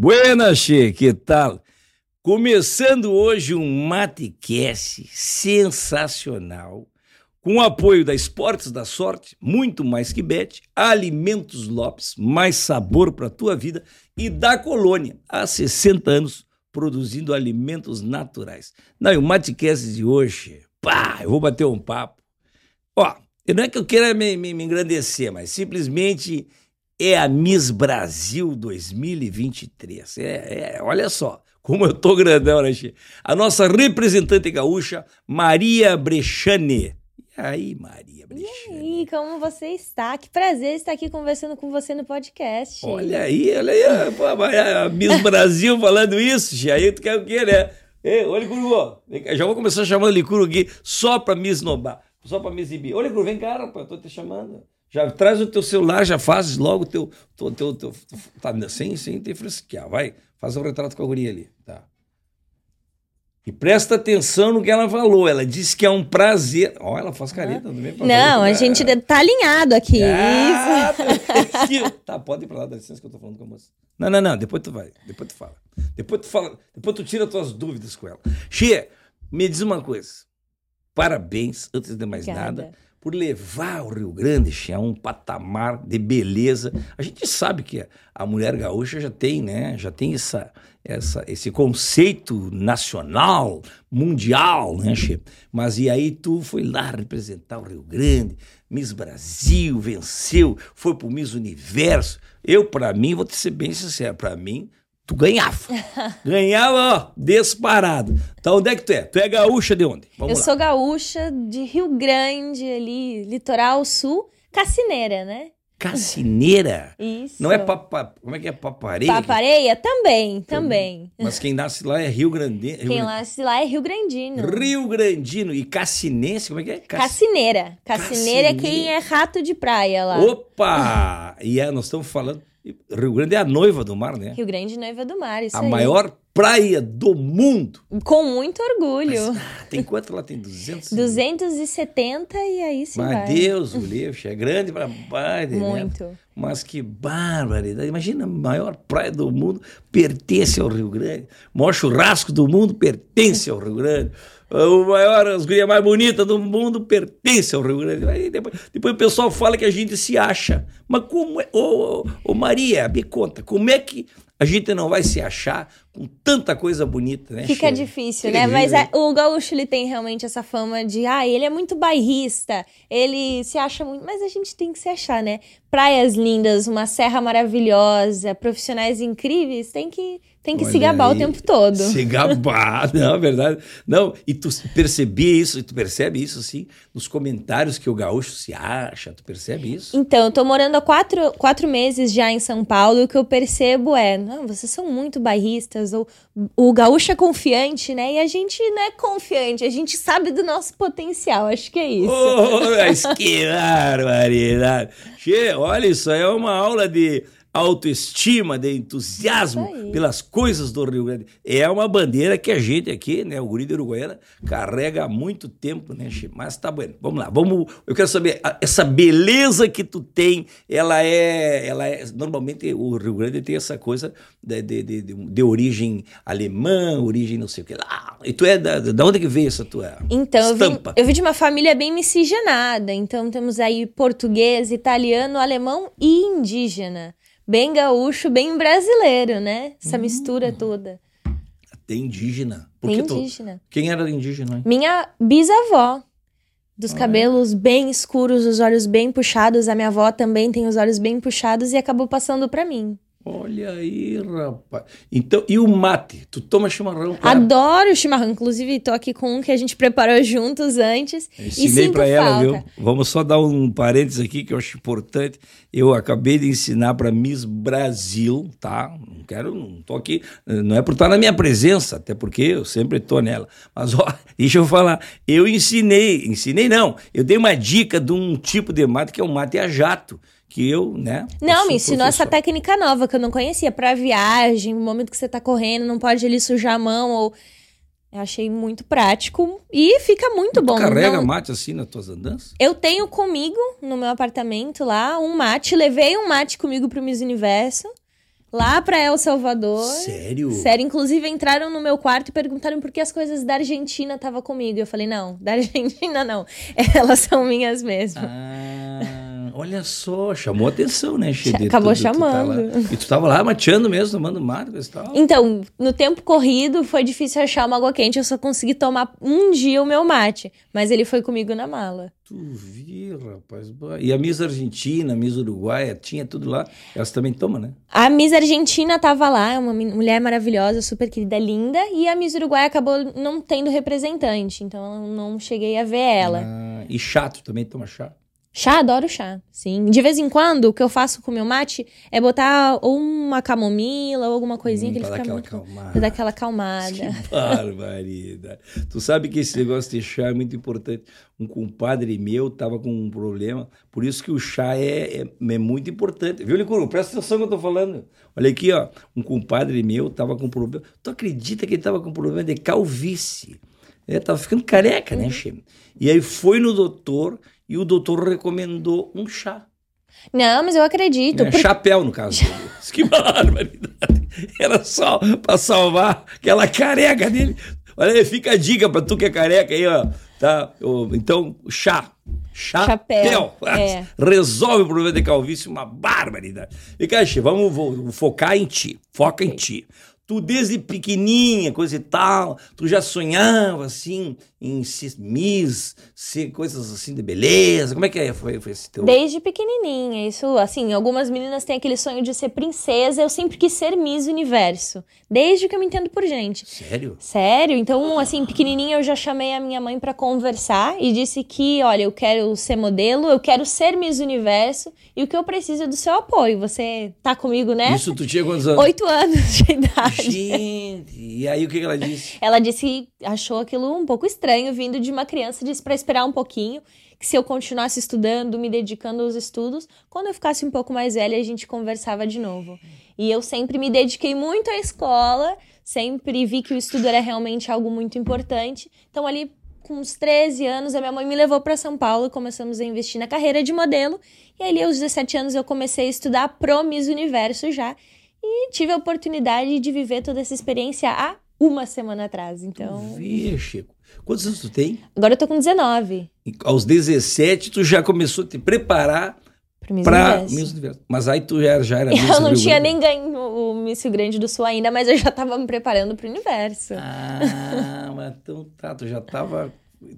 Buenas, Che, que tal? Começando hoje um Matecast sensacional, com o apoio da Esportes da Sorte, muito mais que bet, Alimentos Lopes, mais sabor para tua vida, e da Colônia, há 60 anos, produzindo alimentos naturais. Não, e o Matecast de hoje, pá, eu vou bater um papo. Ó, não é que eu queira me, me, me engrandecer, mas simplesmente é a Miss Brasil 2023. É, é, olha só, como eu tô grandão, né, Che? A nossa representante gaúcha, Maria Brechane. E aí, Maria Brechane? E aí, como você está? Que prazer estar aqui conversando com você no podcast. Olha aí, olha aí, pô, a Miss Brasil falando isso, Che. Aí tu quer o quê, né? Ei, ô já vou começar chamando Licuru aqui só pra me esnobar, só pra me exibir. Ô Licuru, vem cá, rapaz, eu tô te chamando. Já traz o teu celular, já fazes logo o teu, teu, teu, teu, tá, sem, sem ter fresquear. Vai, faz um retrato com a guria ali. Tá. E presta atenção no que ela falou. Ela disse que é um prazer. Ó, oh, ela faz careta também. Não, a gente tá alinhado aqui. Ah, tá, pode ir pra lá, dá licença que eu tô falando com a moça. Não, não, não, depois tu vai. Depois tu fala. Depois tu fala. Depois tu tira tuas dúvidas com ela. Xia, me diz uma coisa. Parabéns, antes de mais Obrigada. nada por levar o Rio Grande a um patamar de beleza. A gente sabe que a mulher gaúcha já tem, né? Já tem essa, essa, esse conceito nacional, mundial, né, che? Mas e aí tu foi lá representar o Rio Grande, Miss Brasil, venceu, foi pro Miss Universo. Eu, para mim, vou te ser bem sincero, para mim, tu ganhava. ganhava, ó, disparado. Então, onde é que tu é? Tu é gaúcha de onde? Vamos Eu lá. sou gaúcha de Rio Grande, ali, litoral sul, Cassineira, né? Cassineira? Isso. Não é papa... Como é que é papareia? Papareia? Também, também. Mas quem nasce lá é Rio Grandino. Quem nasce lá é Rio Grandino. Rio Grandino. E cassinense, como é que é? Cass... Cassineira. Cassineira é quem é rato de praia lá. Opa! e é, nós estamos falando Rio Grande é a noiva do mar, né? Rio Grande noiva do mar, isso A aí. maior praia do mundo. Com muito orgulho. Mas, ah, tem quanto lá? Tem 200? 270 e aí sim Mas vai. Deus, o livro é grande para baile, Muito. Né? Mas que barbaridade. Imagina, a maior praia do mundo pertence ao Rio Grande. O maior churrasco do mundo pertence ao Rio Grande o maior, as gurias mais bonitas do mundo pertence ao Rio Grande. Aí depois, depois o pessoal fala que a gente se acha. Mas como é. Ô, ô, ô Maria, me conta, como é que a gente não vai se achar com tanta coisa bonita, né? Fica difícil, né? Mas é, o gaúcho ele tem realmente essa fama de, ah, ele é muito bairrista, ele se acha muito, mas a gente tem que se achar, né? Praias lindas, uma serra maravilhosa, profissionais incríveis, tem que tem que Olha se gabar aí, o tempo todo. Se gabar, não, é verdade. Não, e tu percebe isso, tu percebe isso, assim, nos comentários que o gaúcho se acha, tu percebe isso? Então, eu tô morando há quatro, quatro meses já em São Paulo, e o que eu percebo é, não, vocês são muito bairristas, ou o gaúcho é confiante, né? E a gente não é confiante, a gente sabe do nosso potencial, acho que é isso. Oh, mas que barbaridade! Che, olha, isso é uma aula de autoestima, de entusiasmo pelas coisas do Rio Grande. É uma bandeira que a gente aqui, né, o Guri de Uruguaiana, carrega há muito tempo, né, Chico? Mas tá bom, vamos lá. Vamos, eu quero saber, essa beleza que tu tem, ela é, ela é, normalmente o Rio Grande tem essa coisa de, de, de, de origem alemã, origem não sei o que lá. E tu é, da, da onde que veio essa tua então, estampa? Eu vim, eu vim de uma família bem miscigenada, então temos aí português, italiano, alemão e indígena bem gaúcho, bem brasileiro, né? Essa hum. mistura toda. Tem indígena. Por Tem indígena. Tu... Quem era indígena? Minha bisavó. Dos ah, cabelos é? bem escuros, os olhos bem puxados. A minha avó também tem os olhos bem puxados e acabou passando para mim. Olha aí, rapaz. Então, e o mate? Tu toma chimarrão? Cara? Adoro chimarrão. Inclusive, tô aqui com um que a gente preparou juntos antes. Eu ensinei para ela, viu? Vamos só dar um parênteses aqui que eu acho importante. Eu acabei de ensinar para Miss Brasil, tá? Não quero, não tô aqui, não é por estar na minha presença, até porque eu sempre tô nela. Mas ó, deixa eu falar, eu ensinei, ensinei não, eu dei uma dica de um tipo de mate que é o mate a jato que eu, né? Não, me ensinou essa técnica nova que eu não conhecia para viagem, no momento que você tá correndo, não pode ali sujar a mão ou eu achei muito prático e fica muito tu bom. carrega não... mate assim nas tuas andanças? Eu tenho comigo no meu apartamento lá um mate, levei um mate comigo pro Miss Universo. lá pra El Salvador. Sério? Sério, inclusive entraram no meu quarto e perguntaram por que as coisas da Argentina estavam comigo. Eu falei, não, da Argentina não. Elas são minhas mesmo. Ah, olha só, chamou atenção, né, Che? Acabou Tu- tu- tu tá chamando. e tu tava lá mateando mesmo, tomando Marcos e tal. Então, no tempo corrido, foi difícil achar uma água quente. Eu só consegui tomar um dia o meu mate. Mas ele foi comigo na mala. Tu vi, rapaz. E a Miss Argentina, a Miss Uruguaia, tinha tudo lá. Elas também tomam, né? A Miss Argentina tava lá, é uma mulher maravilhosa, super querida, linda. E a Miss Uruguai acabou não tendo representante. Então, eu não cheguei a ver ela. Ah, e chato também toma chá. Chá, adoro chá, sim. De vez em quando, o que eu faço com o meu mate é botar ou uma camomila ou alguma coisinha Hum, que ele fica muito... acalmada. Pra dar aquela acalmada. Que barbaridade. Tu sabe que esse negócio de chá é muito importante. Um compadre meu tava com um problema, por isso que o chá é, é, é muito importante. Viu, Licuru? Presta atenção no que eu tô falando. Olha aqui, ó. Um compadre meu tava com problema. Tu acredita que ele tava com problema de calvície? Ele tava ficando careca, né, Che? E aí foi no doutor e o doutor recomendou um chá. Não, mas eu acredito. Porque- Chapéu, no caso. Que barbaridade. Era só pra salvar aquela careca dele. Olha aí, fica a dica pra tu que é careca aí, ó. Tá? Então, chá. Chapéu. Chapéu, é. Resolve o problema de calvície, uma barbaridade. E, Caixa, vamos focar em ti. Foca em ti. Tu, desde pequenininha, coisa e tal, tu já sonhava, assim, em ser Miss, ser coisas assim de beleza. Como é que é? foi, foi esse teu... Desde pequenininha, isso, assim, algumas meninas têm aquele sonho de ser princesa, eu sempre quis ser Miss Universo, desde que eu me entendo por gente. Sério? Sério? Então, assim, pequenininha eu já chamei a minha mãe pra conversar e disse que, olha, eu quero ser modelo, eu quero ser Miss Universo e o que eu preciso é do seu apoio. Você tá comigo nessa? Isso tu tinha quantos anos? Oito anos de idade. Gente, e aí o que ela disse? Ela disse que achou aquilo um pouco estranho vindo de uma criança, disse pra esperar um pouquinho, que se eu continuasse estudando, me dedicando aos estudos, quando eu ficasse um pouco mais velha, a gente conversava de novo. E eu sempre me dediquei muito à escola, sempre vi que o estudo era realmente algo muito importante. Então ali com uns 13 anos, a minha mãe me levou para São Paulo e começamos a investir na carreira de modelo. E ali aos 17 anos eu comecei a estudar pro Miss Universo já. E tive a oportunidade de viver toda essa experiência há uma semana atrás. Então, Vê, Chico. Quantos anos tu tem? agora eu tô com 19 E Aos 17, tu já começou a te preparar pro Miss Universo. Mas aí tu já, já era Miss Eu não Rio tinha Grande. nem ganho o Miss Rio Grande do Sul ainda, mas eu já tava me preparando pro universo. Ah, mas então tá, tu já tava...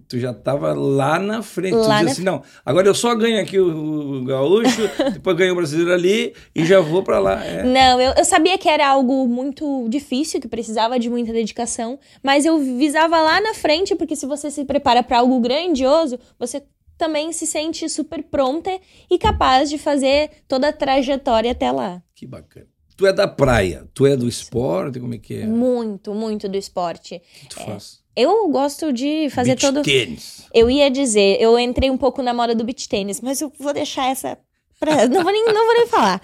Tu já tava lá na frente. Lá tu dizia assim, não, agora eu só ganho aqui o, o gaúcho, depois ganho o brasileiro ali e já vou pra lá. É. Não, eu, eu sabia que era algo muito difícil, que precisava de muita dedicação, mas eu visava lá na frente, porque se você se prepara para algo grandioso, você também se sente super pronta e capaz de fazer toda a trajetória até lá. Que bacana. Tu é da praia, tu é do esporte, como é que é? O Muito, muito do esporte. que tu faz? Eu gosto de fazer Beach todo. tênis. Eu ia dizer, eu entrei um pouco na moda do beach tênis, mas eu vou deixar essa. Pra... Não, vou nem, não vou nem falar.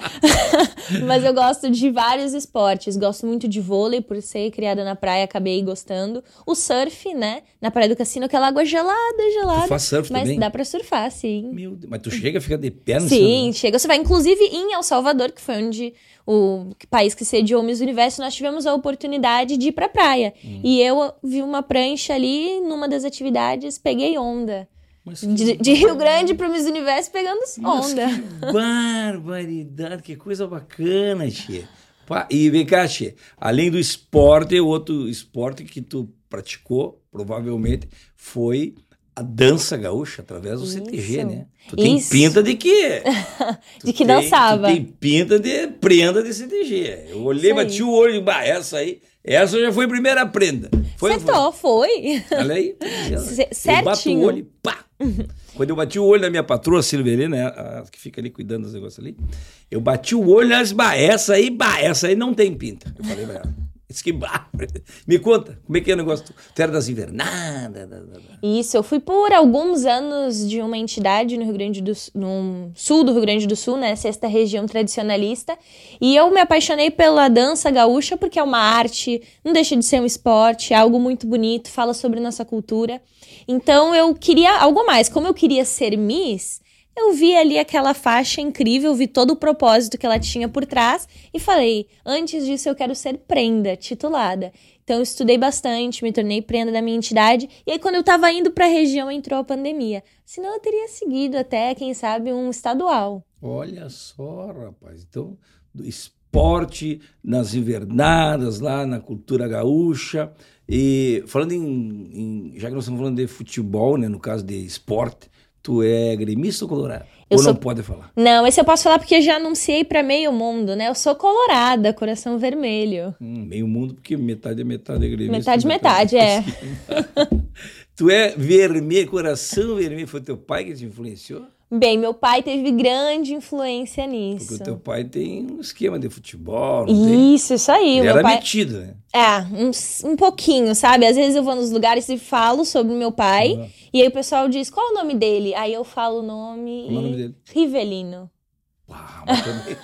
mas eu gosto de vários esportes. Gosto muito de vôlei, por ser criada na praia, acabei gostando. O surf, né? Na Praia do Cassino, aquela água gelada, Tu gelada. faz surf Mas também? dá pra surfar, sim. Meu Deus, mas tu chega a ficar de pé no Sim, chão, chega. Você vai, inclusive, em El Salvador, que foi onde o país que sediou o Miss Universo, nós tivemos a oportunidade de ir pra praia. Hum. E eu vi uma prancha ali, numa das atividades, peguei onda. Que De, de Rio Grande pro Miss Universo pegando Mas onda. que barbaridade, que coisa bacana. Pá, E vem cá, Tchê, além do esporte, outro esporte que tu praticou, provavelmente, foi a dança gaúcha, através do CTG, Isso. né? Tu tem Isso. pinta de quê? De que dançava. Tu tem pinta de prenda de CTG. Eu olhei, bati o olho, bah, essa aí, essa já foi a primeira prenda. Foi, foi. Acertou, foi. Olha aí. C- Eu bato o certinho. olho e pá. Quando eu bati o olho na minha patroa Silverina, né, a que fica ali cuidando dos negócios ali, eu bati o olho disse, bah, essa aí, bah, essa aí não tem pinta. Eu falei pra ela. Disse que. Me conta, como é que é o negócio? Tu era das invernadas? da- da- da- Isso, eu fui por alguns anos de uma entidade no Rio Grande do Sul, no sul do Rio Grande do Sul, né, sexta região tradicionalista, e eu me apaixonei pela dança gaúcha porque é uma arte, não deixa de ser um esporte, é algo muito bonito, fala sobre nossa cultura. Então eu queria algo mais, como eu queria ser Miss, eu vi ali aquela faixa incrível, vi todo o propósito que ela tinha por trás e falei: antes disso eu quero ser prenda, titulada. Então eu estudei bastante, me tornei prenda da minha entidade. E aí, quando eu tava indo para a região, entrou a pandemia. Senão eu teria seguido até, quem sabe, um estadual. Olha só, rapaz. Então, esporte nas invernadas, lá na cultura gaúcha. E falando em, em, Já que nós estamos falando de futebol, né, no caso de esporte, tu é gremista ou colorado? Eu ou sou... não pode falar? Não, esse eu posso falar porque já anunciei para meio mundo, né? Eu sou colorada, coração vermelho. Hum, meio mundo porque metade é metade é gremista. Metade, metade, metade é. tu é vermelho, coração vermelho. Foi teu pai que te influenciou? Bem, meu pai teve grande influência nisso. Porque o teu pai tem um esquema de futebol. isso, isso aí. Ele era pai... metido, né? É, um, um pouquinho, sabe? Às vezes eu vou nos lugares e falo sobre meu pai. Uhum. E aí o pessoal diz, qual é o nome dele? Aí eu falo o nome. Qual o nome dele? Rivelino. Uau, mas também...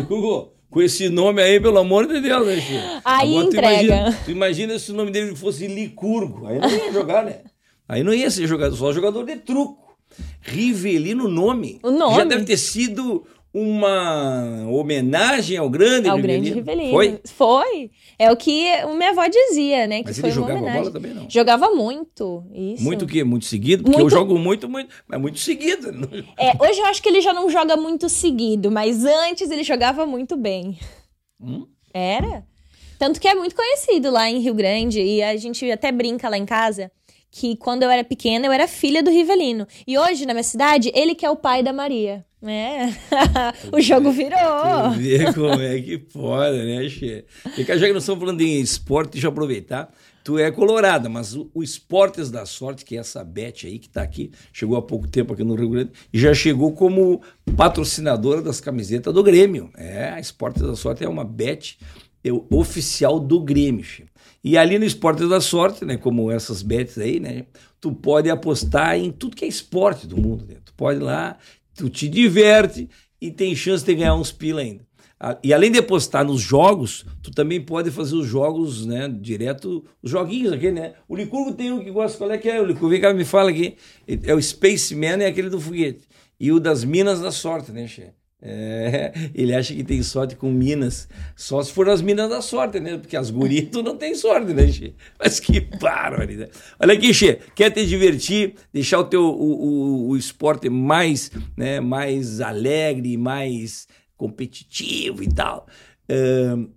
ô, Hugo, com esse nome aí, pelo amor de Deus, né, Chico? Aí Agora, entrega. Tu imagina, tu imagina se o nome dele fosse Licurgo. Aí não ia jogar, né? Aí não ia ser jogador, só jogador de truco. Rivelino nome. O nome. Já deve ter sido uma homenagem ao grande ao Rivelino. grande Rivelino. Foi? Foi. É o que minha avó dizia, né? Que Mas foi ele jogava homenagem. bola também, não? Jogava muito, isso. Muito o quê? Muito seguido? Porque Muito... eu jogo muito, muito, mas muito seguido. É, hoje eu acho que ele já não joga muito seguido, mas antes ele jogava muito bem. Hum? Era. Tanto que é muito conhecido lá em Rio Grande, e a gente até brinca lá em casa que quando eu era pequena eu era filha do Rivelino. E hoje, na minha cidade, ele que é o pai da Maria. É. o jogo virou. Vê como é que pode, né, Che? E já que nós estamos falando em esporte, deixa eu aproveitar. Tu é colorada, mas o, o Esportes da Sorte, que é essa Beth aí que está aqui, chegou há pouco tempo aqui no Rio Grande, e já chegou como patrocinadora das camisetas do Grêmio. É, a Esportes da Sorte é uma Bet oficial do Grêmio, Che. E ali no Esporte da Sorte, né, como essas bets aí, né, tu pode apostar em tudo que é esporte do mundo. Né? Tu pode ir lá, tu te diverte e tem chance de ganhar uns pila ainda. E além de apostar nos jogos, tu também pode fazer os jogos, né, direto, os joguinhos aqui, né? O Licurgo tem um que gosta, qual é que é? O Licurgo, vem cá, me fala aqui. É o Spaceman, é aquele do foguete. E o das Minas da Sorte, né, Che? É, ele acha que tem sorte com Minas, só se for as Minas da sorte, né? Porque as gurias tu não tem sorte, né, Xê? Mas que barbaridade. Olha aqui, Xê, quer te divertir, deixar o teu o, o, o esporte mais, né, mais alegre, mais competitivo e tal. Uh,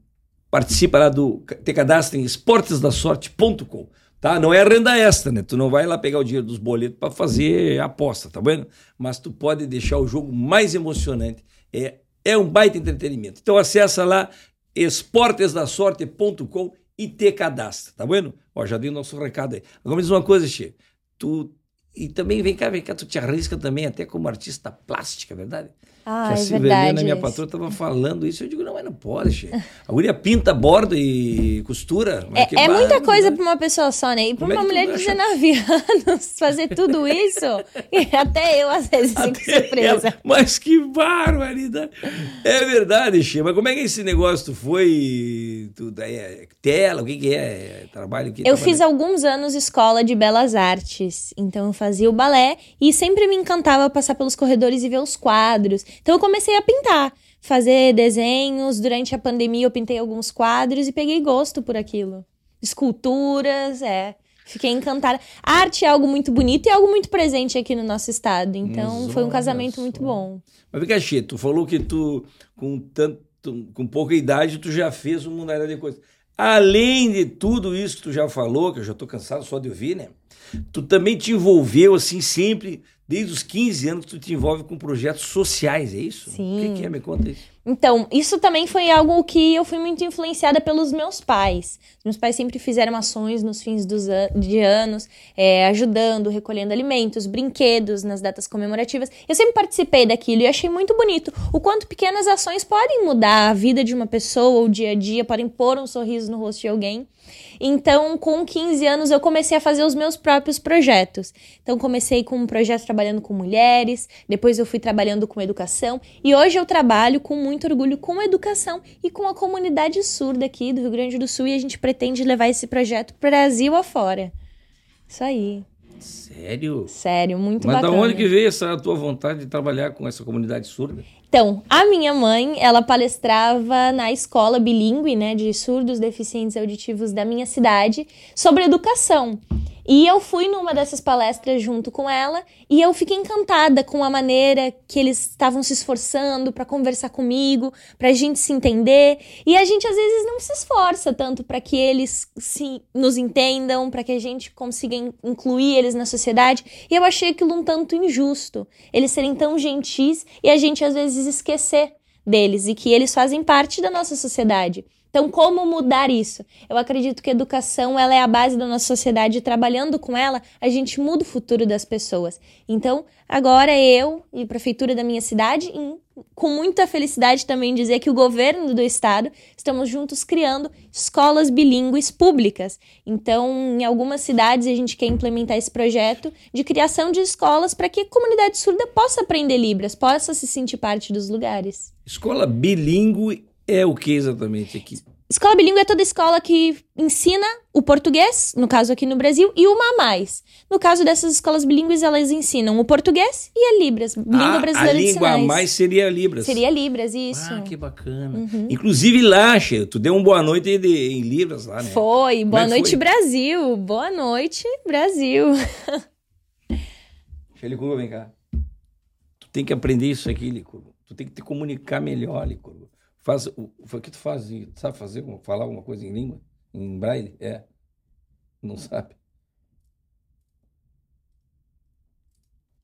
participa lá do. Te cadastra em esportesdasorte.com. Tá? Não é renda extra, né? Tu não vai lá pegar o dinheiro dos boletos para fazer aposta, tá vendo? Mas tu pode deixar o jogo mais emocionante é, é um baita entretenimento. Então acessa lá esportesdasorte.com e te cadastra, tá vendo? Ó, já dei o nosso recado aí. Agora me diz uma coisa, Che. Tu e também vem cá, vem cá, tu te arrisca também até como artista plástica, é verdade? Ah, que a é Silvelena, minha patroa, estava falando isso. Eu digo, não, mas não pode, che. A guria pinta, borda e costura. É, é muita coisa para uma pessoa só, né? E para uma é mulher de 19 anos fazer tudo isso, até eu às vezes fico surpresa. Ela, mas que barbaridade! É verdade, che. Mas como é que esse negócio tu foi? Tu, é, tela, o que, que é? Trabalho? Que eu fiz alguns anos escola de belas artes. Então eu fazia o balé e sempre me encantava passar pelos corredores e ver os quadros. Então eu comecei a pintar, fazer desenhos. Durante a pandemia eu pintei alguns quadros e peguei gosto por aquilo. Esculturas, é. Fiquei encantada. A arte é algo muito bonito e é algo muito presente aqui no nosso estado. Então Mas foi um casamento muito bom. Mas cá, tu falou que tu, com tanto, com pouca idade, tu já fez uma área de coisa. Além de tudo isso que tu já falou, que eu já tô cansado só de ouvir, né? Tu também te envolveu assim sempre desde os 15 anos que tu te envolve com projetos sociais, é isso? Sim. O que, que é? Me conta isso. Então, isso também foi algo que eu fui muito influenciada pelos meus pais. Meus pais sempre fizeram ações nos fins dos an de anos, é, ajudando, recolhendo alimentos, brinquedos nas datas comemorativas. Eu sempre participei daquilo e achei muito bonito o quanto pequenas ações podem mudar a vida de uma pessoa, o dia a dia, podem pôr um sorriso no rosto de alguém. Então, com 15 anos, eu comecei a fazer os meus próprios projetos. Então, comecei com um projeto trabalhando com mulheres, depois eu fui trabalhando com educação, e hoje eu trabalho com muito orgulho com educação e com a comunidade surda aqui do Rio Grande do Sul, e a gente pretende levar esse projeto Brasil afora. Isso aí. Sério? Sério, muito Mas bacana. da onde que veio essa tua vontade de trabalhar com essa comunidade surda? Então, a minha mãe, ela palestrava na escola bilíngue, né, de surdos deficientes auditivos da minha cidade, sobre educação. E eu fui numa dessas palestras junto com ela e eu fiquei encantada com a maneira que eles estavam se esforçando para conversar comigo, para a gente se entender. E a gente às vezes não se esforça tanto para que eles se, nos entendam, para que a gente consiga incluir eles na sociedade. E eu achei aquilo um tanto injusto, eles serem tão gentis e a gente às vezes esquecer deles e que eles fazem parte da nossa sociedade. Então, como mudar isso? Eu acredito que a educação ela é a base da nossa sociedade e trabalhando com ela, a gente muda o futuro das pessoas. Então, agora eu e a prefeitura da minha cidade, com muita felicidade também dizer que o governo do estado estamos juntos criando escolas bilíngues públicas. Então, em algumas cidades a gente quer implementar esse projeto de criação de escolas para que a comunidade surda possa aprender Libras, possa se sentir parte dos lugares. Escola bilíngue é o que exatamente aqui? Escola bilíngue é toda escola que ensina o português, no caso aqui no Brasil, e uma a mais. No caso dessas escolas bilíngues, elas ensinam o português e a Libras, língua ah, brasileira a de língua sinais. a mais seria Libras. Seria Libras, isso. Ah, que bacana. Uhum. Inclusive lá, Che, tu deu um boa noite de, em Libras lá, né? Foi. Boa é noite, foi? Brasil. Boa noite, Brasil. Licurgo, vem cá. Tu tem que aprender isso aqui, Licurgo. Tu tem que te comunicar melhor, Licurgo. Faz, o, o que tu faz? Sabe fazer, falar alguma coisa em língua? Em braille? É. Não sabe.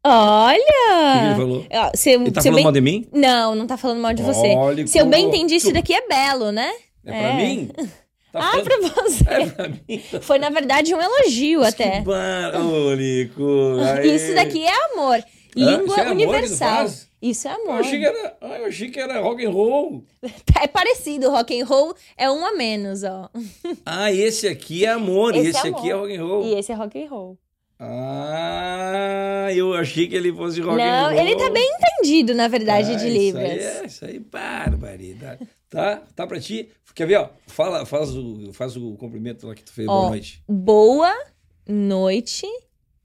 Olha! O que ele falou? Se, ele tá falando bem... mal de mim? Não, não tá falando mal de você. Olha, se eu bem entendi, isso daqui é belo, né? É, é. pra mim? Tá ah, falando... pra você. É pra mim. Foi, na verdade, um elogio Mas até. Que bar... Ô, Nico. Isso daqui é amor. Língua é universal. Amor isso é amor. Eu achei que era, eu achei que era rock and roll. É parecido, rock and roll é um a menos, ó. Ah, esse aqui é amor, esse, esse é aqui é rock and roll. E esse é rock and roll. Ah, eu achei que ele fosse rock Não, and roll. Não, ele tá bem entendido, na verdade, ah, de isso Libras. Aí é, isso aí, barbaridade. tá, tá pra ti? Quer ver, ó? Fala, faz o, faz o cumprimento lá que tu fez. Ó, boa noite. Boa noite,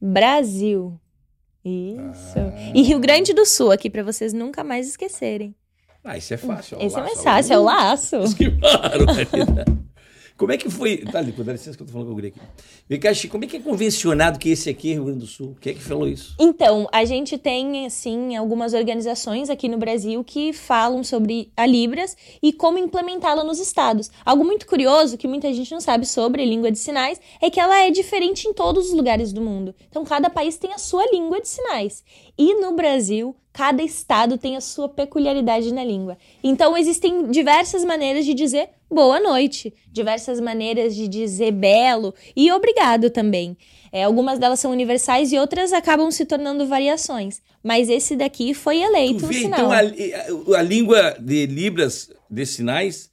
Brasil. Isso. Ah. E Rio Grande do Sul aqui, para vocês nunca mais esquecerem. Ah, isso é fácil. Esse é mais fácil, é o laço. Que barbaridade. Como é que foi. Tá, Lico, dá licença que eu tô falando com o Guri aqui. Vem cá, Chico, como é que é convencionado que esse aqui é Rio Grande do Sul? Quem é que falou isso? Então, a gente tem, assim, algumas organizações aqui no Brasil que falam sobre a Libras e como implementá-la nos estados. Algo muito curioso, que muita gente não sabe sobre língua de sinais, é que ela é diferente em todos os lugares do mundo. Então, cada país tem a sua língua de sinais. E no Brasil, cada estado tem a sua peculiaridade na língua. Então, existem diversas maneiras de dizer boa noite, diversas maneiras de dizer belo e obrigado também. É, algumas delas são universais e outras acabam se tornando variações. Mas esse daqui foi eleito tu vê, um sinal. Então, a, a, a língua de Libras, de sinais,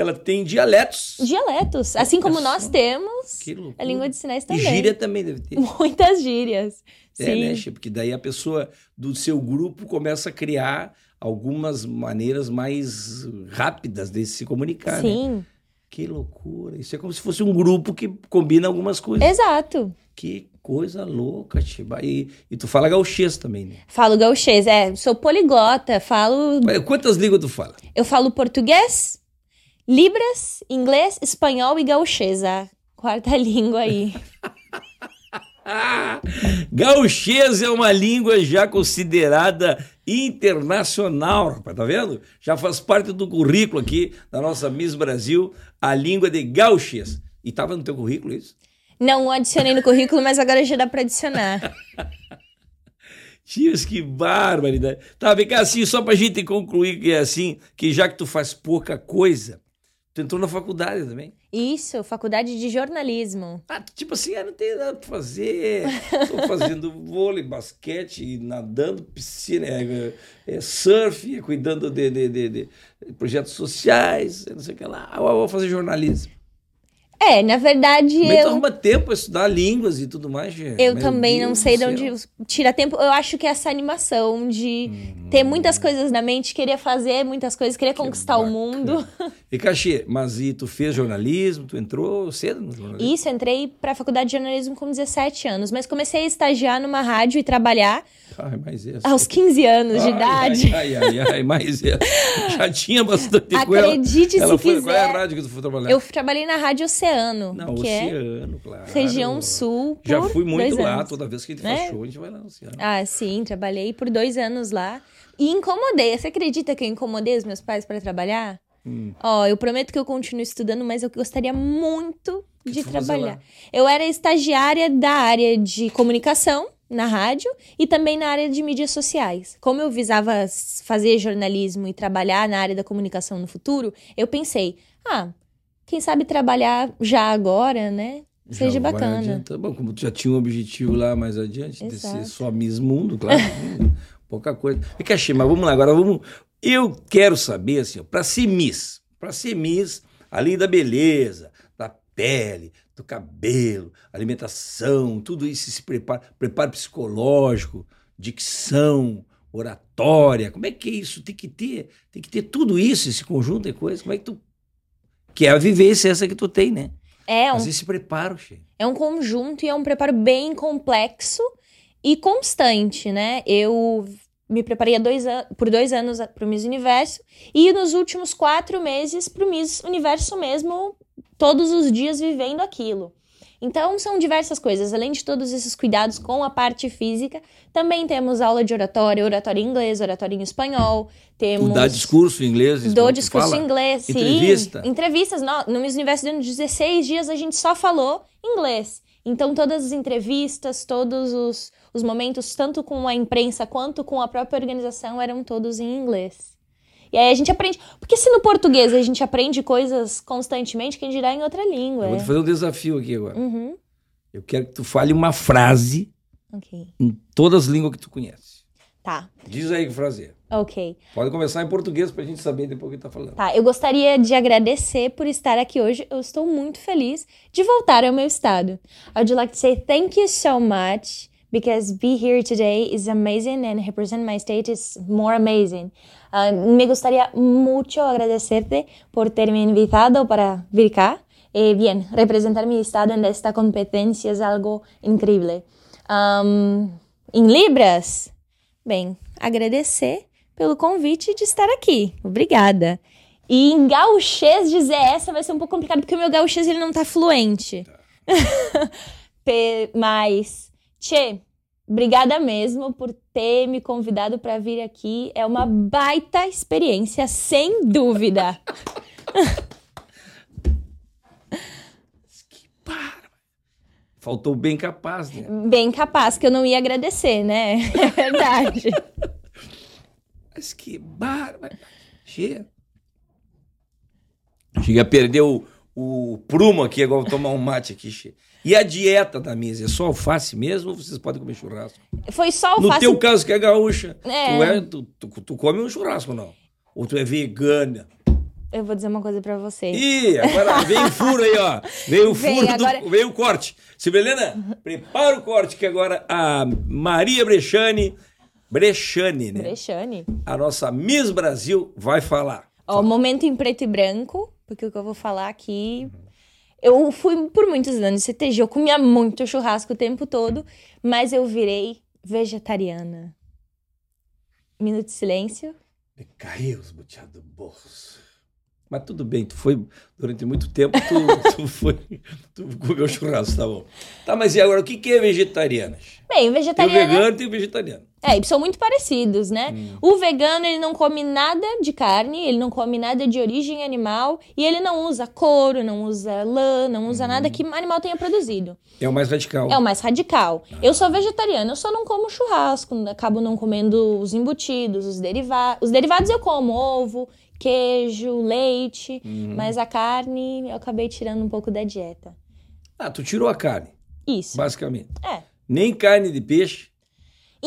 ela tem dialetos. Dialetos. Assim como nós temos, a língua de sinais também. E gíria também deve ter. Muitas gírias. É, Sim. né, Che? Porque daí a pessoa do seu grupo começa a criar algumas maneiras mais rápidas de se comunicar. Sim. Né? Que loucura. Isso é como se fosse um grupo que combina algumas coisas. Exato. Que coisa louca, Chiba. E, e tu fala gauchês também, né? Falo gauchês, é. Sou poliglota, falo... Quantas línguas tu fala? Eu falo português, libras, inglês, espanhol e gauchês. A quarta língua aí. Gauchês é uma língua já considerada internacional, rapaz, tá vendo? Já faz parte do currículo aqui da nossa Miss Brasil, a língua de gauchês. E tava no teu currículo isso? Não adicionei no currículo, mas agora já dá para adicionar. Tias, que barbaridade. Tá, vem cá, assim, só pra gente concluir que é assim, que já que tu faz pouca coisa, tu entrou na faculdade também. Isso, faculdade de jornalismo. Ah, tipo assim, ah, não tem nada pra fazer. Tô fazendo vôlei, basquete, nadando, piscina, é, é surf, cuidando de, de, de, de, projetos sociais, não sei o que lá. Ah, eu vou fazer jornalismo. É, na verdade que tu eu. arruma tempo pra estudar línguas e tudo mais, gente? Eu Meu também não Deus sei do de onde tira tempo. Eu acho que essa animação de ter muitas coisas na mente, querer fazer muitas coisas, querer conquistar o bacana. mundo. E Cachê, mas e tu fez jornalismo? Tu entrou cedo no jornalismo? Isso, entrei pra faculdade de jornalismo com 17 anos, mas comecei a estagiar numa rádio e trabalhar Ai, mais aos 15 anos de Ai, idade. Ai, ai, ai, ai, mais esse. Já tinha bastante coisa. Acredite ela se foi, Qual é a quiser. rádio que tu foi trabalhar? Eu trabalhei na Rádio Oceano, que é Oceano, claro. região sul. Já fui muito lá, anos. toda vez que a gente É? faz show, a gente vai lá no Oceano. Ah, sim, trabalhei por dois anos lá. E incomodei. Você acredita que eu incomodei os meus pais para trabalhar? Hum. Ó, eu prometo que eu continuo estudando, mas eu gostaria muito Que de trabalhar. Eu era estagiária da área de comunicação na rádio e também na área de mídias sociais. Como eu visava fazer jornalismo e trabalhar na área da comunicação no futuro, eu pensei, ah, quem sabe trabalhar já agora, né? Já Seja vai bacana. adiantando. Bom, como tu já tinha um objetivo lá mais adiante, de ser Exato. só Miss Mundo, claro. hum, pouca coisa. E Cachê, mas vamos lá, agora vamos. Eu quero saber, assim, para ser Miss, para ser Miss, além da beleza, da pele, do cabelo, alimentação, tudo isso se prepara, preparo psicológico, dicção, oratória. Como é que é isso? Tem que ter, tem que ter tudo isso, esse conjunto de coisas. Como é que tu. Que é a vivência essa que tu tem, né? É, um Mas esse preparo, Che. É um conjunto e é um preparo bem complexo e constante, né? Eu me preparei dois por dois anos para o Miss Universo e nos últimos quatro meses para o Miss Universo mesmo, todos os dias vivendo aquilo. Então, são diversas coisas. Além de todos esses cuidados com a parte física, também temos aula de oratória, oratória em inglês, oratória em espanhol. Temos dá discurso em inglês? tu discurso fala? em inglês, sim. Entrevista? Entrevistas. No, no Miss Universo, durante 16 dias, a gente só falou inglês. Então, todas as entrevistas, todos os, os momentos, tanto com a imprensa quanto com a própria organização, eram todos em inglês. E aí a gente aprende. Porque se no português a gente aprende coisas constantemente, quem dirá em outra língua. Eu vou é. te fazer um desafio aqui agora. Uhum. Eu quero que tu fale uma frase Ok. em todas as línguas que tu conhece. Tá. Diz aí que frase é. Ok. Pode começar em português pra gente saber depois o que tá falando. Tá, eu gostaria de agradecer por estar aqui hoje. Eu estou muito feliz de voltar ao meu estado. I would like to say thank you so much because be here today is amazing and represent my state is more amazing. Ah, me gustaría mucho agradecerte por terme invitado para vir cá. Eh, bien, representar mi estado en esta competencia es algo increíble. Am, em Libras, Bem, agradecer pelo convite de estar aqui. Obrigada. E em gauchês dizer essa vai ser um pouco complicado, porque o meu gauchês ele não tá fluente. Pe- Mas, Tchê, obrigada mesmo por ter me convidado para vir aqui. É uma baita experiência, sem dúvida. Faltou bem capaz, né? Bem capaz que eu não ia agradecer, né? É verdade. Mas que bárbaro. Chega. Chega a perder o, o prumo aqui, agora vou tomar um mate aqui, che. E a dieta da mesa é só alface mesmo ou vocês podem comer churrasco? Foi só o No teu caso, que é gaúcha, É. Tu, é, tu, tu, tu come um churrasco, não? Ou tu é vegana? Eu vou dizer uma coisa para você. Ih, agora vem o furo aí, ó. Vem o Vem, furo, agora- do, vem o corte. Sibelena, prepara o corte, que agora a Maria Brechani, Brechani, né? Brechane. A nossa Miss Brasil vai falar. Ó, momento em preto e branco, porque o que eu vou falar aqui. Eu fui por muitos anos CTG, eu comia muito churrasco o tempo todo, mas eu virei vegetariana. Minuto de silêncio. Me caiu os buteados burros. Mas tudo bem, tu foi durante muito tempo, tu, tu foi, tu comeu churrasco, tá bom. Tá, mas e agora, o que que é vegetariana? Bem, Tem o vegetariana. vegano e tem o vegetariano. É, eles são muito parecidos, né? O vegano, ele não come nada de carne, ele não come nada de origem animal, e ele não usa couro, não usa lã, não usa nada que o animal tenha produzido. É o mais radical. É o mais radical. Eu sou vegetariana, eu só não como churrasco, acabo não comendo os embutidos, os derivados. Os derivados eu como ovo, queijo, leite, mas a carne eu acabei tirando um pouco da dieta. Ah, tu tirou a carne, Isso. basicamente. É. Nem carne de peixe.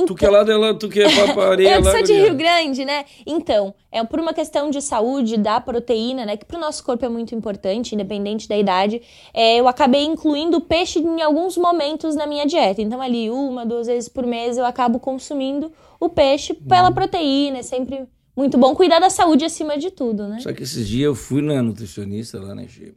Tu que é lá dela, tu que é papareia Eu lá. sou de. Rio Grande, né? Então, é por uma questão de saúde, da proteína, né? Que pro nosso corpo é muito importante, independente da idade. é, eu acabei incluindo o peixe em alguns momentos na minha dieta. Então, ali, uma, duas vezes por mês, eu acabo consumindo o peixe pela proteína. É sempre muito bom cuidar da saúde acima de tudo, né? Só que esses dias eu fui na nutricionista lá, né, Che?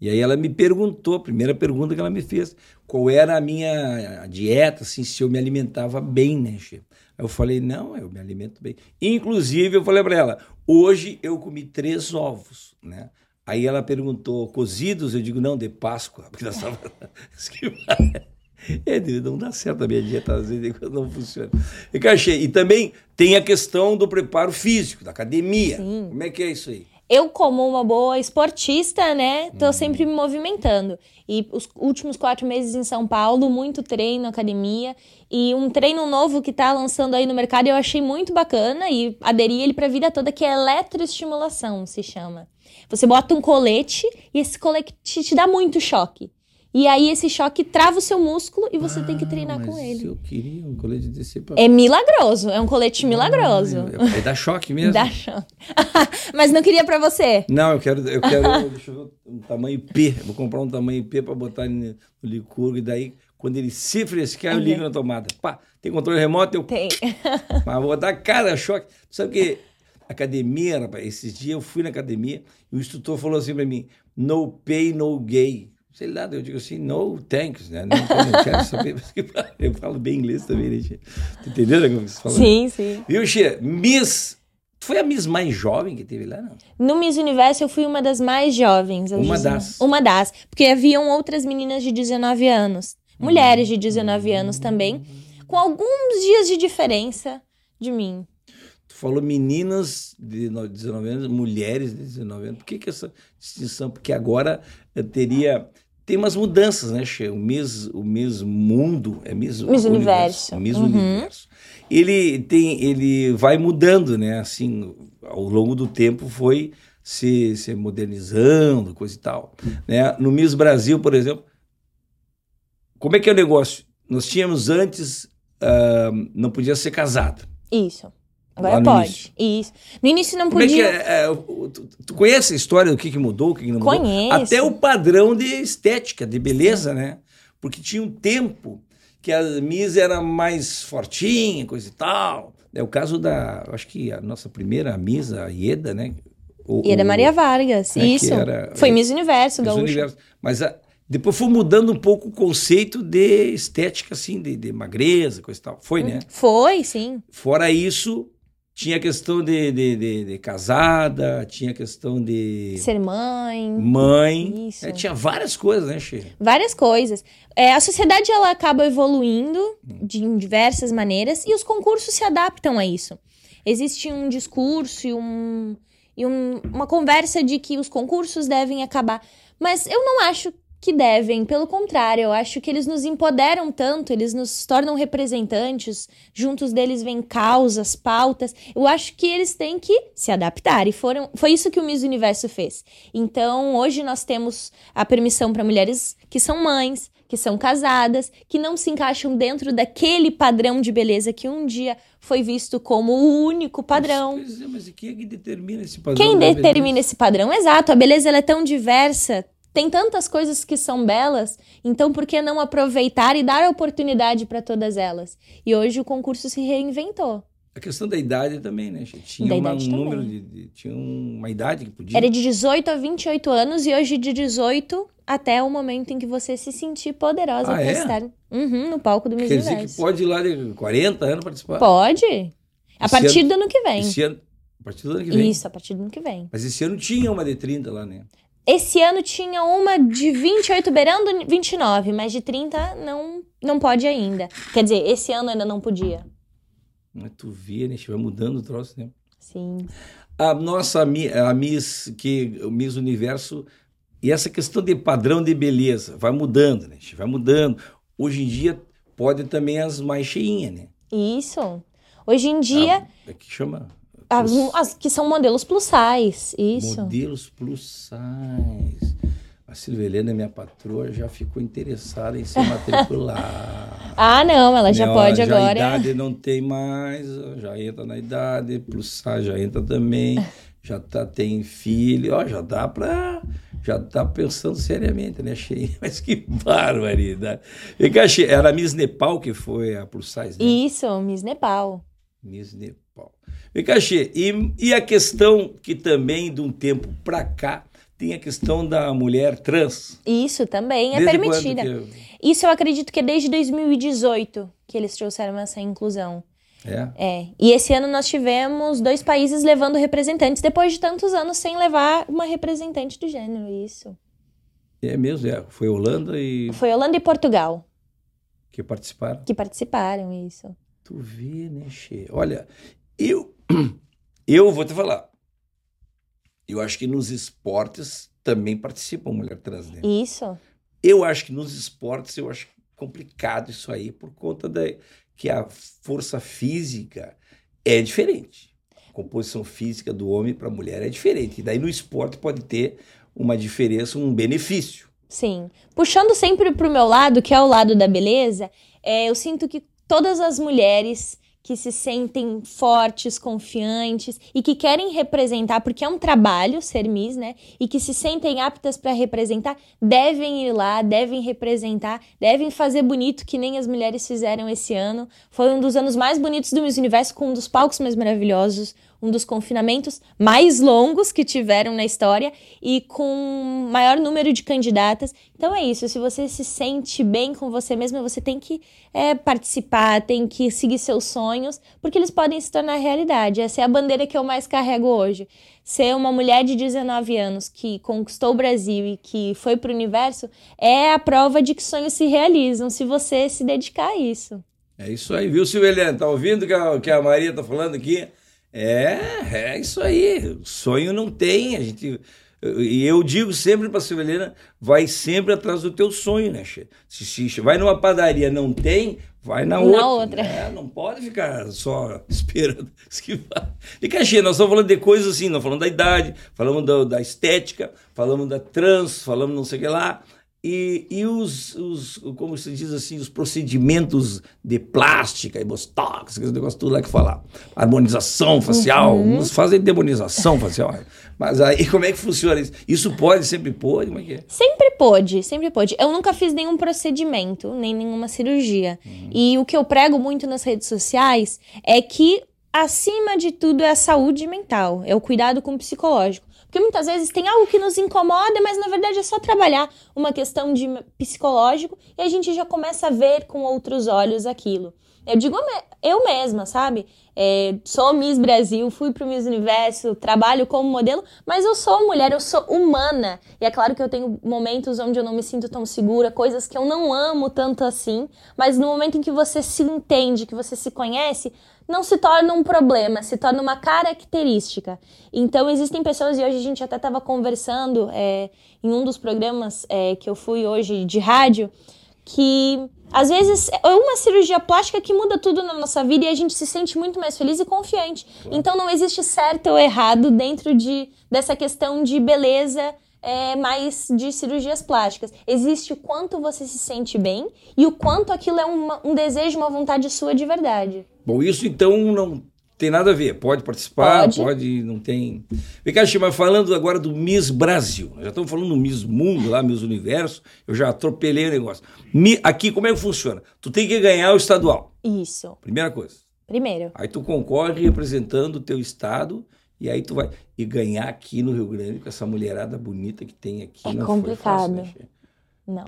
E aí ela me perguntou, a primeira pergunta que ela me fez, qual era a minha dieta, assim, se eu me alimentava bem, né, Che? Aí eu falei, não, eu me alimento bem. Inclusive, eu falei para ela, hoje eu comi três ovos, né? Aí ela perguntou, cozidos? Eu digo, não, de Páscoa, porque nós estávamos... É, não dá certo a minha dieta, às vezes não funciona. E, e também tem a questão do preparo físico, da academia. Sim. Como é que é isso aí? Eu, como uma boa esportista, né, tô sempre me movimentando. E os últimos quatro meses em São Paulo, muito treino, academia. E um treino novo que tá lançando aí no mercado, eu achei muito bacana e aderi ele pra vida toda, que é eletroestimulação, se chama. Você bota um colete e esse colete te dá muito choque. E aí esse choque trava o seu músculo e você tem que treinar Ah, com mas ele. Eu queria um colete desse pra... É milagroso, é um colete milagroso. É, dá choque mesmo? Dá choque. Mas não queria pra você. Não, eu quero, eu quero deixa eu ver, um tamanho P. Vou comprar um tamanho P para botar no licor e daí, quando ele se frescar, eu Uhum. ligo na tomada. Pá, tem controle remoto, eu Tem. Mas vou botar cada choque. Sabe que academia, rapaz, esses dias eu fui na academia e o instrutor falou assim pra mim: no pay, no gay. Sei lá, eu digo assim, no thanks, né? Não, não quero saber. Eu falo bem inglês também, né, Tia? Tu entendeu como você fala? Sim, sim. Viu, Xia? Miss. Tu foi a Miss mais jovem que teve lá, não? No Miss Universo eu fui uma das mais jovens. Uma 19 das. Uma das. Porque haviam outras meninas de 19 anos. Mulheres de 19 anos também. Com alguns dias de diferença de mim. Tu falou meninas de no- 19 anos, mulheres de 19 anos. Por que, que essa distinção? Porque agora eh, teria. Tem umas mudanças, né, Che? O Miss, o Miss Mundo, é Miss, Miss Universo. O Miss Uhum. Universo. Ele, tem, ele vai mudando, né? Assim, ao longo do tempo foi se, se modernizando, coisa e tal. Né? No Miss Brasil, por exemplo, como é que é o negócio? Nós tínhamos antes, ah, não podia ser casado. Isso. Agora pode. Isso. No início não Como é que podia. é? é, tu, tu conhece a história do que, que mudou, o que, que não mudou? Conheço. Até o padrão de estética, de beleza, né? Porque tinha um tempo que a Miss era mais fortinha, coisa e tal. É o caso da, acho que a nossa primeira Miss, a Ieda, né? O, E é da o- Maria Vargas. é que Isso. era- Foi Miss Universo, Miss gaúcho. Universo. Mas a- depois foi mudando um pouco o conceito de estética, assim, de, de magreza, coisa e tal. Foi, né? Foi, sim. Fora isso, tinha questão de, de, de- de casada, tinha a questão de Ser mãe. mãe. Isso. É, tinha várias coisas, né, Che? Várias coisas. É, a sociedade ela acaba evoluindo de diversas maneiras e os concursos se adaptam a isso. Existe um discurso e, um, e um- uma conversa de que os concursos devem acabar. Mas eu não acho que devem, pelo contrário, eu acho que eles nos empoderam tanto, eles nos tornam representantes, juntos deles vêm causas, pautas. Eu acho que eles têm que se adaptar e foram, foi isso que o Miss Universo fez. Então, hoje nós temos a permissão para mulheres que são mães, que são casadas, que não se encaixam dentro daquele padrão de beleza que um dia foi visto como o único padrão. Mas, é, mas e quem é que determina esse padrão? Quem determina beleza? esse padrão? Exato, a beleza é tão diversa, tem tantas coisas que são belas, então por que não aproveitar e dar oportunidade para todas elas? E hoje o concurso se reinventou. A questão da idade também, né? Tinha uma- um também. número de, de- Tinha uma idade que podia. Era de 18 a 28 anos e hoje de 18 até o momento em que você se sentir poderosa Ah, para é? estar uhum, no palco do Miss Quer dizer que Universo. pode ir lá de 40 anos participar. Pode. A Esse partir ano- do ano que vem. Esse ano, a partir do ano que vem. Isso, a partir do ano que vem. Mas esse ano tinha uma de 30 lá, né? Esse ano tinha uma de 28 beirando 29, mas de 30 não, não pode ainda. Quer dizer, esse ano ainda não podia. Mas tu vê, né? Vai mudando o troço, né? Sim. a nossa a Miss que o Miss Universo e essa questão de padrão de beleza vai mudando, né? Vai mudando. Hoje em dia pode também as mais cheinhas, né? Isso. Hoje em dia, É que chama as, as que são modelos plus size. Isso. modelos plus size. A Silvelena, minha patroa, já ficou interessada em se matricular. Ah, não, ela já Né, ó, pode já agora. A idade não tem mais, já entra na idade, plus size já entra também, já tá, tem filho, ó, já dá pra. Já tá pensando seriamente, né, Cheia? Mas que barbaridade. Era a Miss Nepal que foi a plus size, né? Isso, Miss Nepal. Miss Nepal. Vem cá, Che, e, e a questão que também, de um tempo pra cá, tem a questão da mulher trans. Isso também é Desde permitida. Isso eu acredito que é desde 2018 que eles trouxeram essa inclusão. É? É. E esse ano nós tivemos dois países levando representantes, depois de tantos anos sem levar uma representante do gênero. Isso. É mesmo, é. Foi Holanda e Foi Holanda e Portugal que participaram. que participaram, isso. Tu vê, né, Che? Olha, eu, eu vou te falar. Eu acho que nos esportes também participam mulher trans, né? Isso. Eu acho que nos esportes eu acho complicado isso aí por conta da que a força física é diferente. A composição física do homem para a mulher é diferente. E daí no esporte pode ter uma diferença, um benefício. Sim. Puxando sempre pro meu lado, que é o lado da beleza, é, eu sinto que todas as mulheres que se sentem fortes, confiantes e que querem representar, porque é um trabalho ser Miss, né? E que se sentem aptas para representar, devem ir lá, devem representar, devem fazer bonito que nem as mulheres fizeram esse ano. Foi um dos anos mais bonitos do Miss Universo, com um dos palcos mais maravilhosos, um dos confinamentos mais longos que tiveram na história e com maior número de candidatas. Então é isso, se você se sente bem com você mesma, você tem que é, participar, tem que seguir seus sonhos, porque eles podem se tornar realidade. Essa é a bandeira que eu mais carrego hoje. Ser uma mulher de 19 anos que conquistou o Brasil e que foi para o universo é a prova de que sonhos se realizam se você se dedicar a isso. É isso aí, viu, Silvelene? Tá ouvindo o que a Maria tá falando aqui? É, é isso aí. Sonho não tem. A gente. E eu digo sempre para a Silvelena, vai sempre atrás do teu sonho, né, Che? Se, se vai numa padaria não tem, vai na, Na outra. outra. né? Não pode ficar só esperando. E Che, nós estamos falando de coisas assim, nós falamos da idade, falamos da, da estética, falamos da trans, falamos não sei o que lá. E, e os, os, como se diz assim, os procedimentos de plástica e botox, negócio tudo lá que falar. Harmonização facial, uns fazem demonização facial. Mas aí como é que funciona isso? Isso pode, sempre pode? Como é que é? Sempre pôde, sempre pôde. Eu nunca fiz nenhum procedimento, nem nenhuma cirurgia. E o que eu prego muito nas redes sociais é que, acima de tudo, é a saúde mental, é o cuidado com o psicológico. Porque muitas vezes tem algo que nos incomoda, mas na verdade é só trabalhar uma questão de psicológico e a gente já começa a ver com outros olhos aquilo. Eu digo eu mesma, sabe? É, sou Miss Brasil, fui pro Miss Universo, trabalho como modelo, mas eu sou mulher, eu sou humana. E é claro que eu tenho momentos onde eu não me sinto tão segura, coisas que eu não amo tanto assim, mas no momento em que você se entende, que você se conhece, não se torna um problema, se torna uma característica. Então existem pessoas, e hoje a gente até estava conversando é, em um dos programas é, que eu fui hoje de rádio, que às vezes é uma cirurgia plástica que muda tudo na nossa vida e a gente se sente muito mais feliz e confiante. Então não existe certo ou errado dentro de, dessa questão de beleza é, mais de cirurgias plásticas. Existe o quanto você se sente bem e o quanto aquilo é uma, um desejo, uma vontade sua de verdade. Bom, isso então não tem nada a ver. Pode participar, Pode. pode, não tem. Vem cá, Chico, mas falando agora do Miss Brasil. Nós já estamos falando do Miss Mundo, lá, Miss Universo. Eu já atropelei o negócio. Aqui, como é que funciona? Tu tem que ganhar o estadual. Isso. Primeira coisa. Primeiro. Aí tu concorre representando o teu estado e aí tu vai e ganhar aqui no Rio Grande com essa mulherada bonita que tem aqui. É não complicado. fácil, né? Não.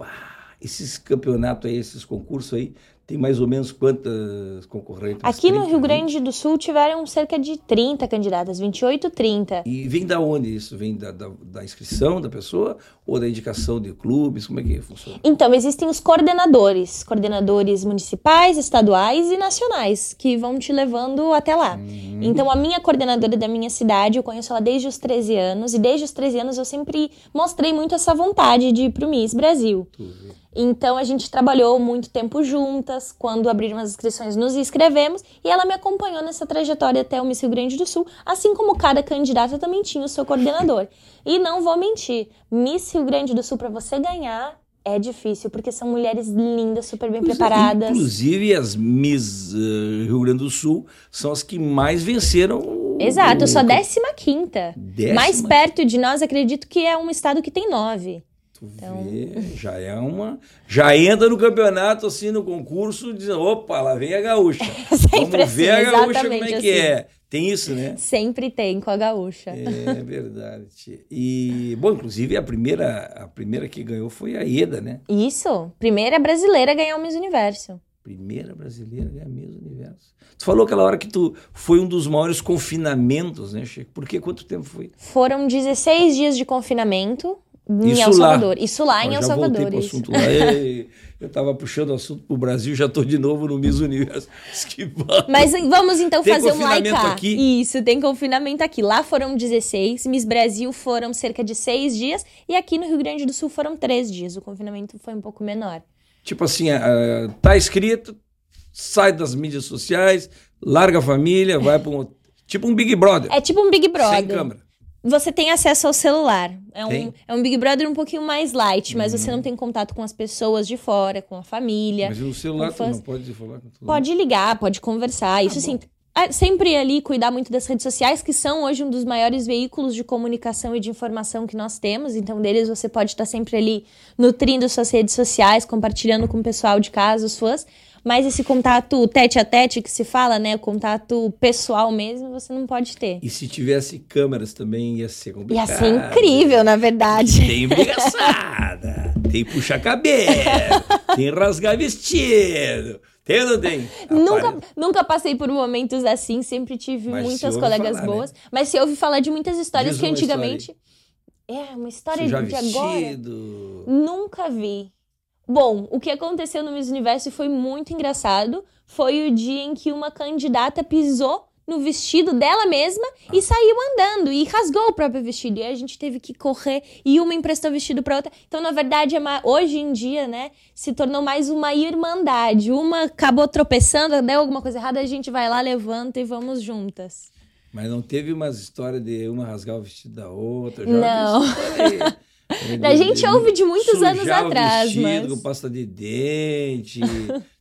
Esses campeonatos aí, esses concursos aí, tem mais ou menos quantas concorrentes? Aqui no 30, Rio 20? Grande do Sul tiveram cerca de 30 candidatas, 28, 30. E vem da onde isso? Vem da, da, da inscrição da pessoa ou da indicação de clubes? Como é que funciona? Então, existem os coordenadores, coordenadores municipais, estaduais e nacionais, que vão te levando até lá. Então, a minha coordenadora da minha cidade, eu conheço ela desde os 13 anos, e desde os 13 anos eu sempre mostrei muito essa vontade de ir pro Miss Brasil. Tu vê. Então a gente trabalhou muito tempo juntas. Quando abriram as inscrições, nos inscrevemos e ela me acompanhou nessa trajetória até o Miss Rio Grande do Sul, assim como cada candidata também tinha o seu coordenador. E não vou mentir, Miss Rio Grande do Sul para você ganhar é difícil, porque são mulheres lindas, super bem Inclusive- preparadas. Inclusive, as Miss eh, Rio Grande do Sul são as que mais venceram. Exato, eu sou a o- 15 quinta. Décima? Mais perto de nós, acredito que é um estado que tem nove. Tu Então- vê, já é uma. Já entra no campeonato, assim, no concurso, dizendo: opa, lá vem a gaúcha. Vamos ver assim, a gaúcha como é que assim. é. Tem isso, né? Sempre tem com a gaúcha. É verdade. tia. E, bom, inclusive a primeira, a primeira que ganhou foi a Ieda, né? Isso, primeira brasileira a ganhar o Miss Universo. Primeira brasileira a ganhar Miss Universo. Tu falou aquela hora que tu foi um dos maiores confinamentos, né, Chico? Por quê? Quanto tempo foi? Foram 16 dias de confinamento em Isso El lá. Salvador. Isso lá em Ó, El Salvador. assunto lá. Ei, Eu tava puxando o assunto pro Brasil, já tô de novo no Miss Universo. Esquivando. Mas vamos então Tem fazer um like aqui? Isso, tem confinamento aqui. Lá foram 16, Miss Brasil foram cerca de 6 dias e aqui no Rio Grande do Sul foram 3 dias. O confinamento foi um pouco menor. Tipo assim, ah, tá escrito, sai das mídias sociais, larga a família, vai para um. Tipo um Big Brother. É tipo um Big sem Brother. câmera. Você tem acesso ao celular. É um, Tem? é um Big Brother um pouquinho mais light, mas você não tem contato com as pessoas de fora, com a família. Mas o celular Infância. não pode falar com tudo. Pode ligar, pode conversar. Isso sim. Ah, Sempre ali cuidar muito das redes sociais, que são hoje um dos maiores veículos de comunicação e de informação que nós temos. Então, deles você pode estar sempre ali nutrindo suas redes sociais, compartilhando com o pessoal de casa, os fãs. Mas esse contato tete a tete que se fala, né? Contato pessoal mesmo, você não pode ter. E se tivesse câmeras também ia ser Ia complicado. ser incrível, na verdade. Tem brigaçada, tem puxar cabelo, tem rasgar vestido. Tem ou não tem? Nunca, nunca passei por momentos assim, sempre tive Mas muitas se colegas falar, né? boas. Mas se ouve falar de muitas histórias Diz que antigamente. É, uma história de agora. vestido. Nunca vi. Bom, o que aconteceu no Miss Universo foi muito engraçado. Foi o dia em que uma candidata pisou no vestido dela mesma e saiu andando e rasgou o próprio vestido. E a gente teve que correr e uma emprestou o vestido pra outra. Então, na verdade, é hoje em dia, né, se tornou mais uma irmandade. Uma acabou tropeçando, deu alguma coisa errada, a gente vai lá, levanta e vamos juntas. Mas não teve umas histórias de uma rasgar o vestido da outra? Não. A gente ouve de muitos anos atrás, o vestido mas- com pasta de dente.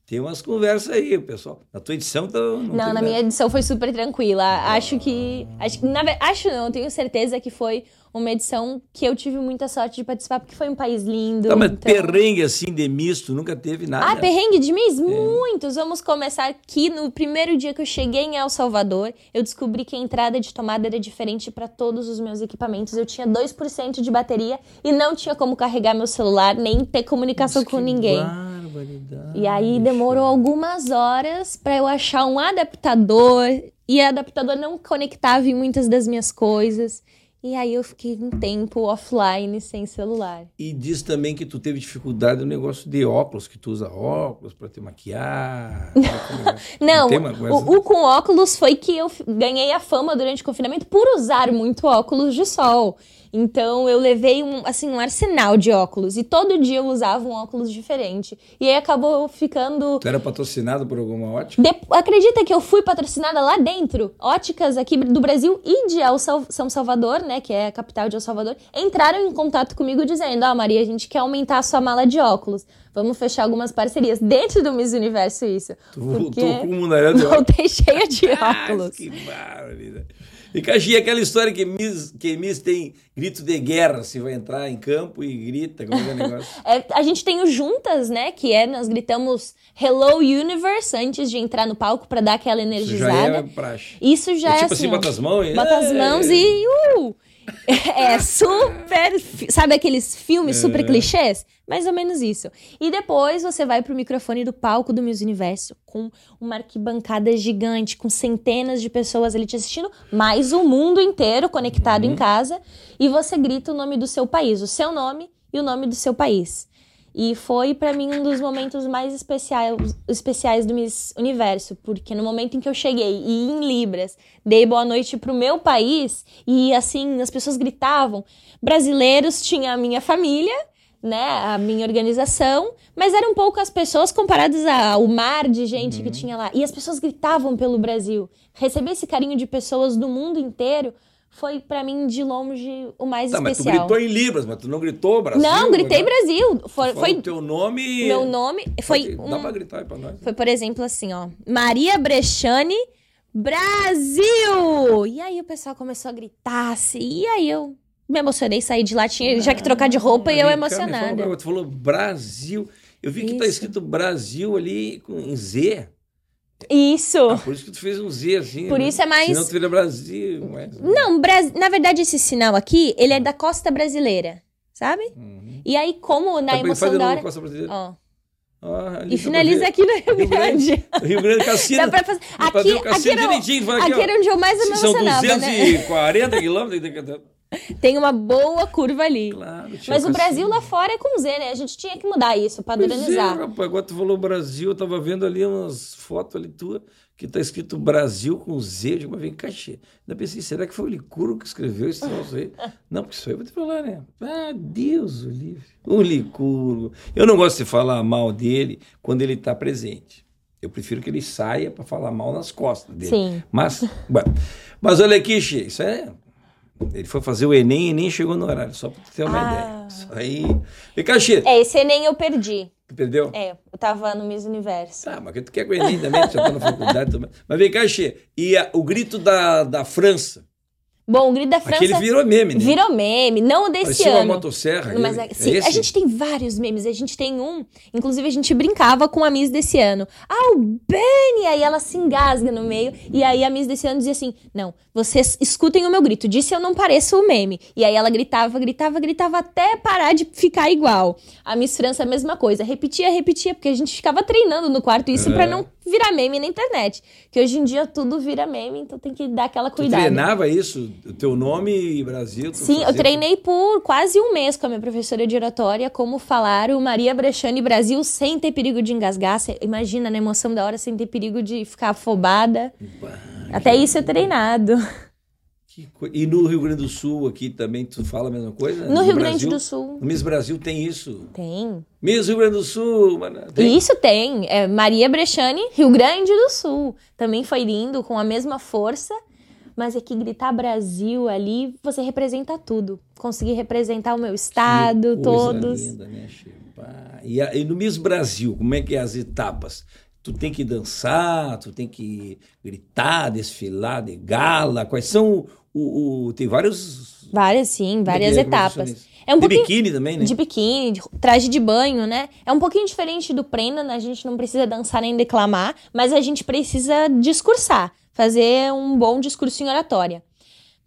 Tem umas conversas aí, pessoal. Na tua edição tá. Não, Não, na nada. minha edição foi super tranquila. Acho que. Acho, que- na, acho não, tenho certeza que foi uma edição que eu tive muita sorte de participar, porque foi um país lindo. Tá, mas então- perrengue assim de misto, nunca teve nada. Ah, perrengue de É. Miss? Muitos! Vamos começar aqui no primeiro dia que eu cheguei em El Salvador. Eu descobri que a entrada de tomada era diferente para todos os meus equipamentos. Eu tinha 2% de bateria e não tinha como carregar meu celular, nem ter comunicação Mas com ninguém. Barbaridade. E aí demorou algumas horas pra eu achar um adaptador e o adaptador não conectava em muitas das minhas coisas. E aí eu fiquei um tempo offline sem celular. E diz também que tu teve dificuldade no negócio de óculos, que tu usa óculos pra te maquiar. Não, coisa- o, o com óculos foi que eu ganhei a fama durante o confinamento por usar muito óculos de sol. Então eu levei um, assim, um arsenal de óculos e todo dia eu usava um óculos diferente. E aí acabou ficando Tu era patrocinado por alguma ótica? De- Acredita que eu fui patrocinada lá dentro? Óticas aqui do Brasil e de El Sal- São Salvador, né, que é a capital de El Salvador, entraram em contato comigo dizendo: "Ó, Maria, a gente quer aumentar a sua mala de óculos. Vamos fechar algumas parcerias dentro do Miss Universo isso". Tu Porque voltou com um mundaréu de óculos. voltei cheia de Ah, óculos. que barbaridade. E Caxi, aquela história que Miss, que Miss tem grito de guerra, se vai entrar em campo e grita, como é que é o negócio? É, a gente tem o Juntas, né? Que é, nós gritamos Hello Universe antes de entrar no palco pra dar aquela Isso já energizada. é praxe. Isso já é, tipo assim, assim, bota as mãos e... Bota as mãos e. Uh! É super. fi- Sabe aqueles filmes super clichês? Mais ou menos isso. E depois você vai pro microfone do palco do Miss Universo com uma arquibancada gigante, com centenas de pessoas ali te assistindo, mais o mundo inteiro conectado em casa. E você grita o nome do seu país, o seu nome e o nome do seu país. E foi pra mim um dos momentos mais especiais, especiais do Miss Universo, porque no momento em que eu cheguei e em Libras dei boa noite pro meu país e assim as pessoas gritavam, brasileiros tinha a minha família, né, a minha organização, mas eram poucas pessoas comparadas ao mar de gente que tinha lá. E as pessoas gritavam pelo Brasil. Receber esse carinho de pessoas do mundo inteiro foi pra mim de longe o mais Tá, mas tu especial. gritou em Libras, mas tu não gritou Brasil? não, gritei né? Brasil. Foi, foi falou teu nome. meu nome. Foi Dá um, pra gritar aí pra nós. Foi, por exemplo, assim, ó. Maria Brechane, Brasil! E aí o pessoal começou a gritar, assim. E aí eu me emocionei, saí de lá, tinha já que trocar de roupa e eu emocionada. coisa, Tu falou Brasil. Eu vi que tá escrito Brasil ali com em Z. Isso. Ah, por isso que tu fez um Z assim. Por né? isso é mais- Senão tu vira Brasil. Mas... Não, Bras... na verdade, esse sinal aqui, ele é da costa brasileira, sabe? Uhum. E aí, como na Tá bem, emoção faz da hora. Costa Brasileira. Ó. Ah, E pra finaliza ver. aqui no Rio Rio Grande. Grande. Rio Grande Cassino. Dá pra fazer. Dá pra Aqui, o aqui, Cassino era, aqui, aqui era onde eu mais me Se são emocionava, né? 240 quilômetros. Tem uma boa curva ali. Claro, Mas o. Brasil lá fora é com Z, né? A gente tinha que mudar isso, Pois padronizar. é, rapaz, agora tu falou Brasil, eu tava vendo ali umas fotos ali tua, que tá escrito Brasil com Z, eu digo, mas vem cá, che. Ainda pensei, será que foi o Licurgo que escreveu esse troço aí? Não, porque isso aí eu vou te falar, né? Ah, Deus o livre. O Licurgo. Eu não gosto de falar mal dele quando ele tá presente. Eu prefiro que ele saia para falar mal nas costas dele. Sim. Mas, mas olha aqui, Che, isso é. Ele foi fazer o Enem e nem chegou no horário, só para ter uma Ah. ideia. Isso aí. Vem cá, Che, É, esse Enem eu perdi. tu perdeu? É, eu tava no Miss Universo. Tá, mas tu quer com o Enem também, tu já tá na faculdade também. Mas vem cá, Che, e a- o grito da, da França? Bom, o Grito da França Aquele virou meme, né? virou meme, não desse Parecia uma ano. motosserra. Mas, ele. é- sim, é a gente tem vários memes. A gente tem um, inclusive a gente brincava com a Miss desse ano. Albânia! Aí ela se engasga no meio. E aí a Miss desse ano dizia assim: Não, vocês escutem o meu grito. Disse eu não pareço o meme. E aí ela gritava, gritava, gritava até parar de ficar igual. A Miss França, a mesma coisa. Repetia, repetia, porque a gente ficava treinando no quarto isso É. pra não virar meme na internet. Que hoje em dia tudo vira meme, então tem que dar aquela Tu cuidado. treinava isso? O teu nome e Brasil? Sim, eu treinei por quase um mês com a minha professora de oratória como falar o Maria Brechane Brasil sem ter perigo de engasgar. Imagina na emoção da hora sem ter perigo de ficar afobada. Bah, Até isso é treinado. E no Rio Grande do Sul aqui também tu fala a mesma coisa? No Rio Grande Brasil? do Sul. No Miss Brasil tem isso. Tem. Miss Rio Grande do Sul, mano, tem. Isso tem. É Maria Brechane, Rio Grande do Sul. Também foi lindo, com a mesma força. Mas é que gritar Brasil ali, você representa tudo. Consegui representar o meu estado, Que coisa todos. linda, né. E, e no Miss Brasil, como é que é as etapas? Tu tem que dançar, tu tem que gritar, desfilar de gala. Quais são o. o- tem vários. Várias, sim, várias é etapas. É um de biquíni também, né? de biquíni, de traje de banho, né? É um pouquinho diferente do Prenda, a gente não precisa dançar nem declamar, mas a gente precisa discursar, fazer um bom discurso em oratória.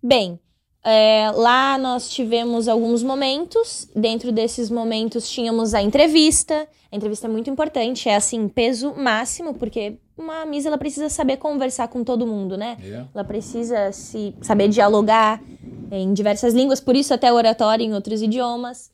Bem, é, lá nós tivemos alguns momentos, dentro desses momentos tínhamos a entrevista, a entrevista é muito importante, é assim, peso máximo, porque uma misa ela precisa saber conversar com todo mundo, né? É. Ela precisa se saber dialogar em diversas línguas, por isso até oratória em outros idiomas.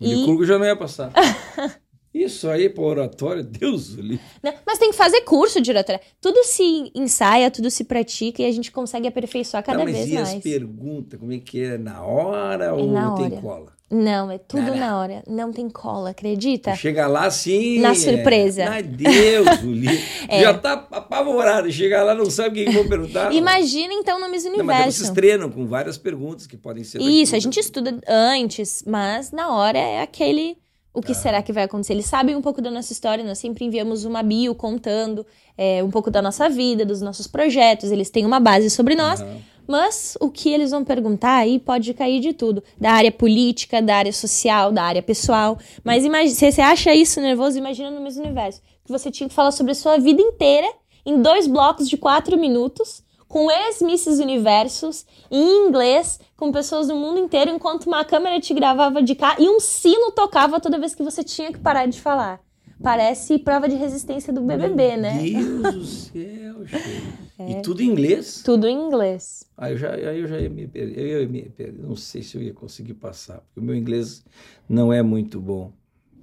O E- Licurgo já não ia passar. Isso aí para oratório, Deus o livre. né? Mas tem que fazer curso de oratória. Tudo se ensaia, tudo se pratica e a gente consegue aperfeiçoar cada mas vez e as mais. perguntas, como é que é? Na hora ou na tem hora. cola? Não, é tudo na hora. Não tem cola, acredita? Chega lá assim. Na é, surpresa. Ai, Deus, o livre. É. Já tá apavorado. Chega lá, não sabe o que vão perguntar. Imagina então no Miss Não, mas Universo. vocês treinam com várias perguntas que podem ser. Isso, a gente estuda antes, mas na hora é aquele. O Ah. que será que vai acontecer? Eles sabem um pouco da nossa história, nós sempre enviamos uma bio contando é, um pouco da nossa vida, dos nossos projetos, eles têm uma base sobre nós, Aham. Mas o que eles vão perguntar aí pode cair de tudo: da área política, da área social, da área pessoal. Mas se você acha isso nervoso, imagina no mesmo universo. Que você tinha que falar sobre a sua vida inteira em dois blocos de quatro minutos, com ex-Misses Universos, em inglês, com pessoas do mundo inteiro, enquanto uma câmera te gravava de cá e um sino tocava toda vez que você tinha que parar de falar. Parece prova de resistência do BBB, né? Deus do céu, chefe. É. E tudo em inglês? Tudo em inglês. Aí eu já, aí eu já ia me perder. Eu ia me perder. Não sei se eu ia conseguir passar, porque o meu inglês não é muito bom.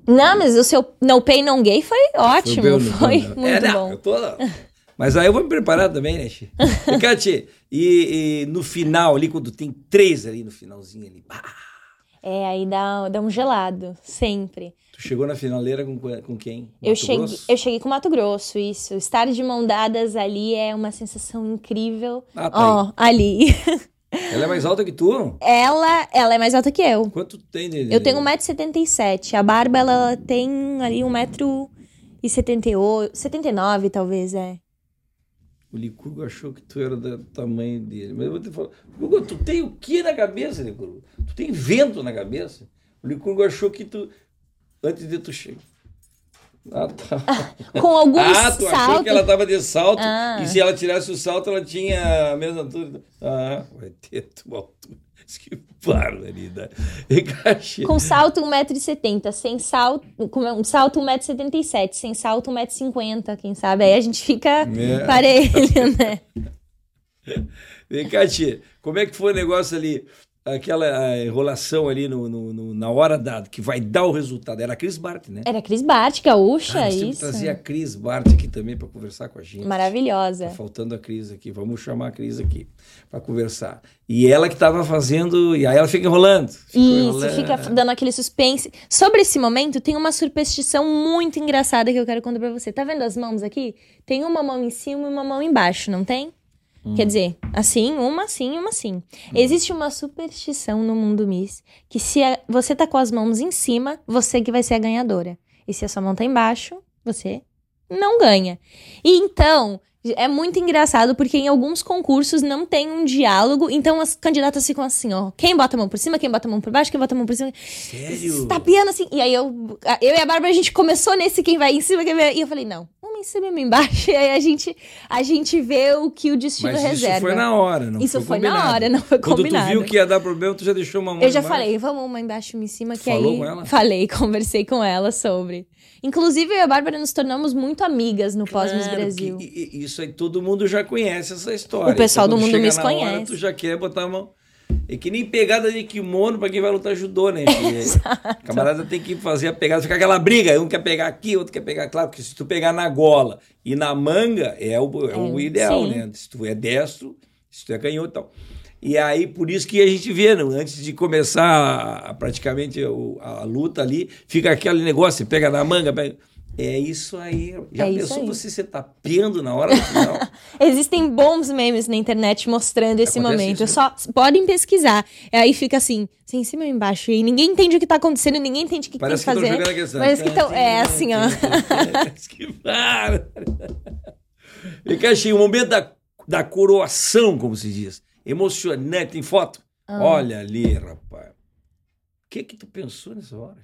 Não, mas o seu No Pay No Gay foi ótimo, Foi foi, muito É, não, bom. eu tô... Mas aí eu vou me preparar também, né? E, Cati, e, e no final ali, quando tem três ali no finalzinho ali, pá, É, aí dá, dá um gelado, sempre. Tu chegou na finaleira com, com quem? Eu Mato cheguei, Grosso? eu cheguei com Mato Grosso, isso. Estar de mão dadas ali é uma sensação incrível. Ah, tá Ó, ali. Ela é mais alta que tu? Ela, ela é mais alta que eu. Quanto tem dele? Eu tenho 1,77m. A Barba, ela tem ali 1,78m. 79 talvez, é. O Licurgo achou que tu era do tamanho dele. Mas eu vou te falar. Licurgo, tu tem o que na cabeça, Licurgo? Tu tem vento na cabeça? O Licurgo achou que tu. Antes de tu chegar. Ah, tá. Com alguns Ah, tu achou que ela tava de salto Ah. e se ela tirasse o salto, ela tinha a mesma altura. Ah, vai ter tua altura. Que barbaridade. Com salto 1,70m, sem salto, com um salto 1,77m, sem salto 1,50m, quem sabe? Aí a gente fica É. parelho, né? Vem cá, tia. Como é que foi o negócio ali? Aquela enrolação ali no, no- no- na hora dada, que vai dar o resultado. Era a Cris Bart, né? Era Cris Bart, gaúcha, Ah, isso. trazer a Cris Bart aqui também para conversar com a gente. Maravilhosa. Tá faltando a Cris aqui. Vamos chamar a Cris aqui para conversar. E ela que estava fazendo. E aí ela fica enrolando. Fica Isso, enrolando. fica dando aquele suspense. Sobre esse momento, tem uma superstição muito engraçada que eu quero contar pra você. Tá vendo as mãos aqui? Tem uma mão em cima e uma mão embaixo, não tem? Quer dizer, assim, uma assim uma assim. Existe uma superstição no mundo Miss que se a- você tá com as mãos em cima, você que vai ser a ganhadora. E se a sua mão tá embaixo, você não ganha. E então, é muito engraçado porque em alguns concursos não tem um diálogo, então as candidatas ficam assim, ó, quem bota a mão por cima, quem bota a mão por baixo, quem bota a mão por cima. Sério? Tapeando assim. E aí eu, eu e a Bárbara, a gente começou nesse quem vai em cima, quem vai... E eu falei, não, uma em cima e uma embaixo. E aí a gente, a gente vê o que o destino Mas reserva. isso foi na hora, não Isso foi foi na hora, não foi Quando combinado. tu viu que ia dar problema, tu já deixou uma mão Eu já embaixo? falei, vamos uma embaixo e uma em cima, que Falou aí. com ela? Falei, conversei com ela sobre. Inclusive, eu e a Bárbara nos tornamos muito amigas no Pós-Miss Claro, Brasil. que- e- isso aí todo mundo já conhece essa história. O pessoal Então, do quando mundo Miss na hora, conhece. tu já quer botar a mão. É que nem pegada de kimono pra quem vai lutar judô, né? Porque camarada tem que fazer a pegada, fica aquela briga. Um quer pegar aqui, outro quer pegar. Claro, porque se tu pegar na gola e na manga, é o, é o É, ideal, sim. né? Se tu é destro, se tu é canhoto e tal. E aí, por isso que a gente vê, né? antes de começar a- a- praticamente o- a, luta ali, fica aquele negócio, pega na manga, pega... É isso aí. Já É pensou aí. você se tapeando na hora do final? Existem bons memes na internet mostrando esse Acontece momento. isso, Só podem pesquisar. E aí fica assim, assim, em cima e embaixo. E ninguém entende o que tá acontecendo, ninguém entende o que, que tem Parece que que estão fazer. jogando a questão. Parece que estão. É assim, ó. que para. E o momento da, da coroação, como se diz. Emocionante. Tem foto? Ah. Olha ali, rapaz. O que que tu pensou nessa hora?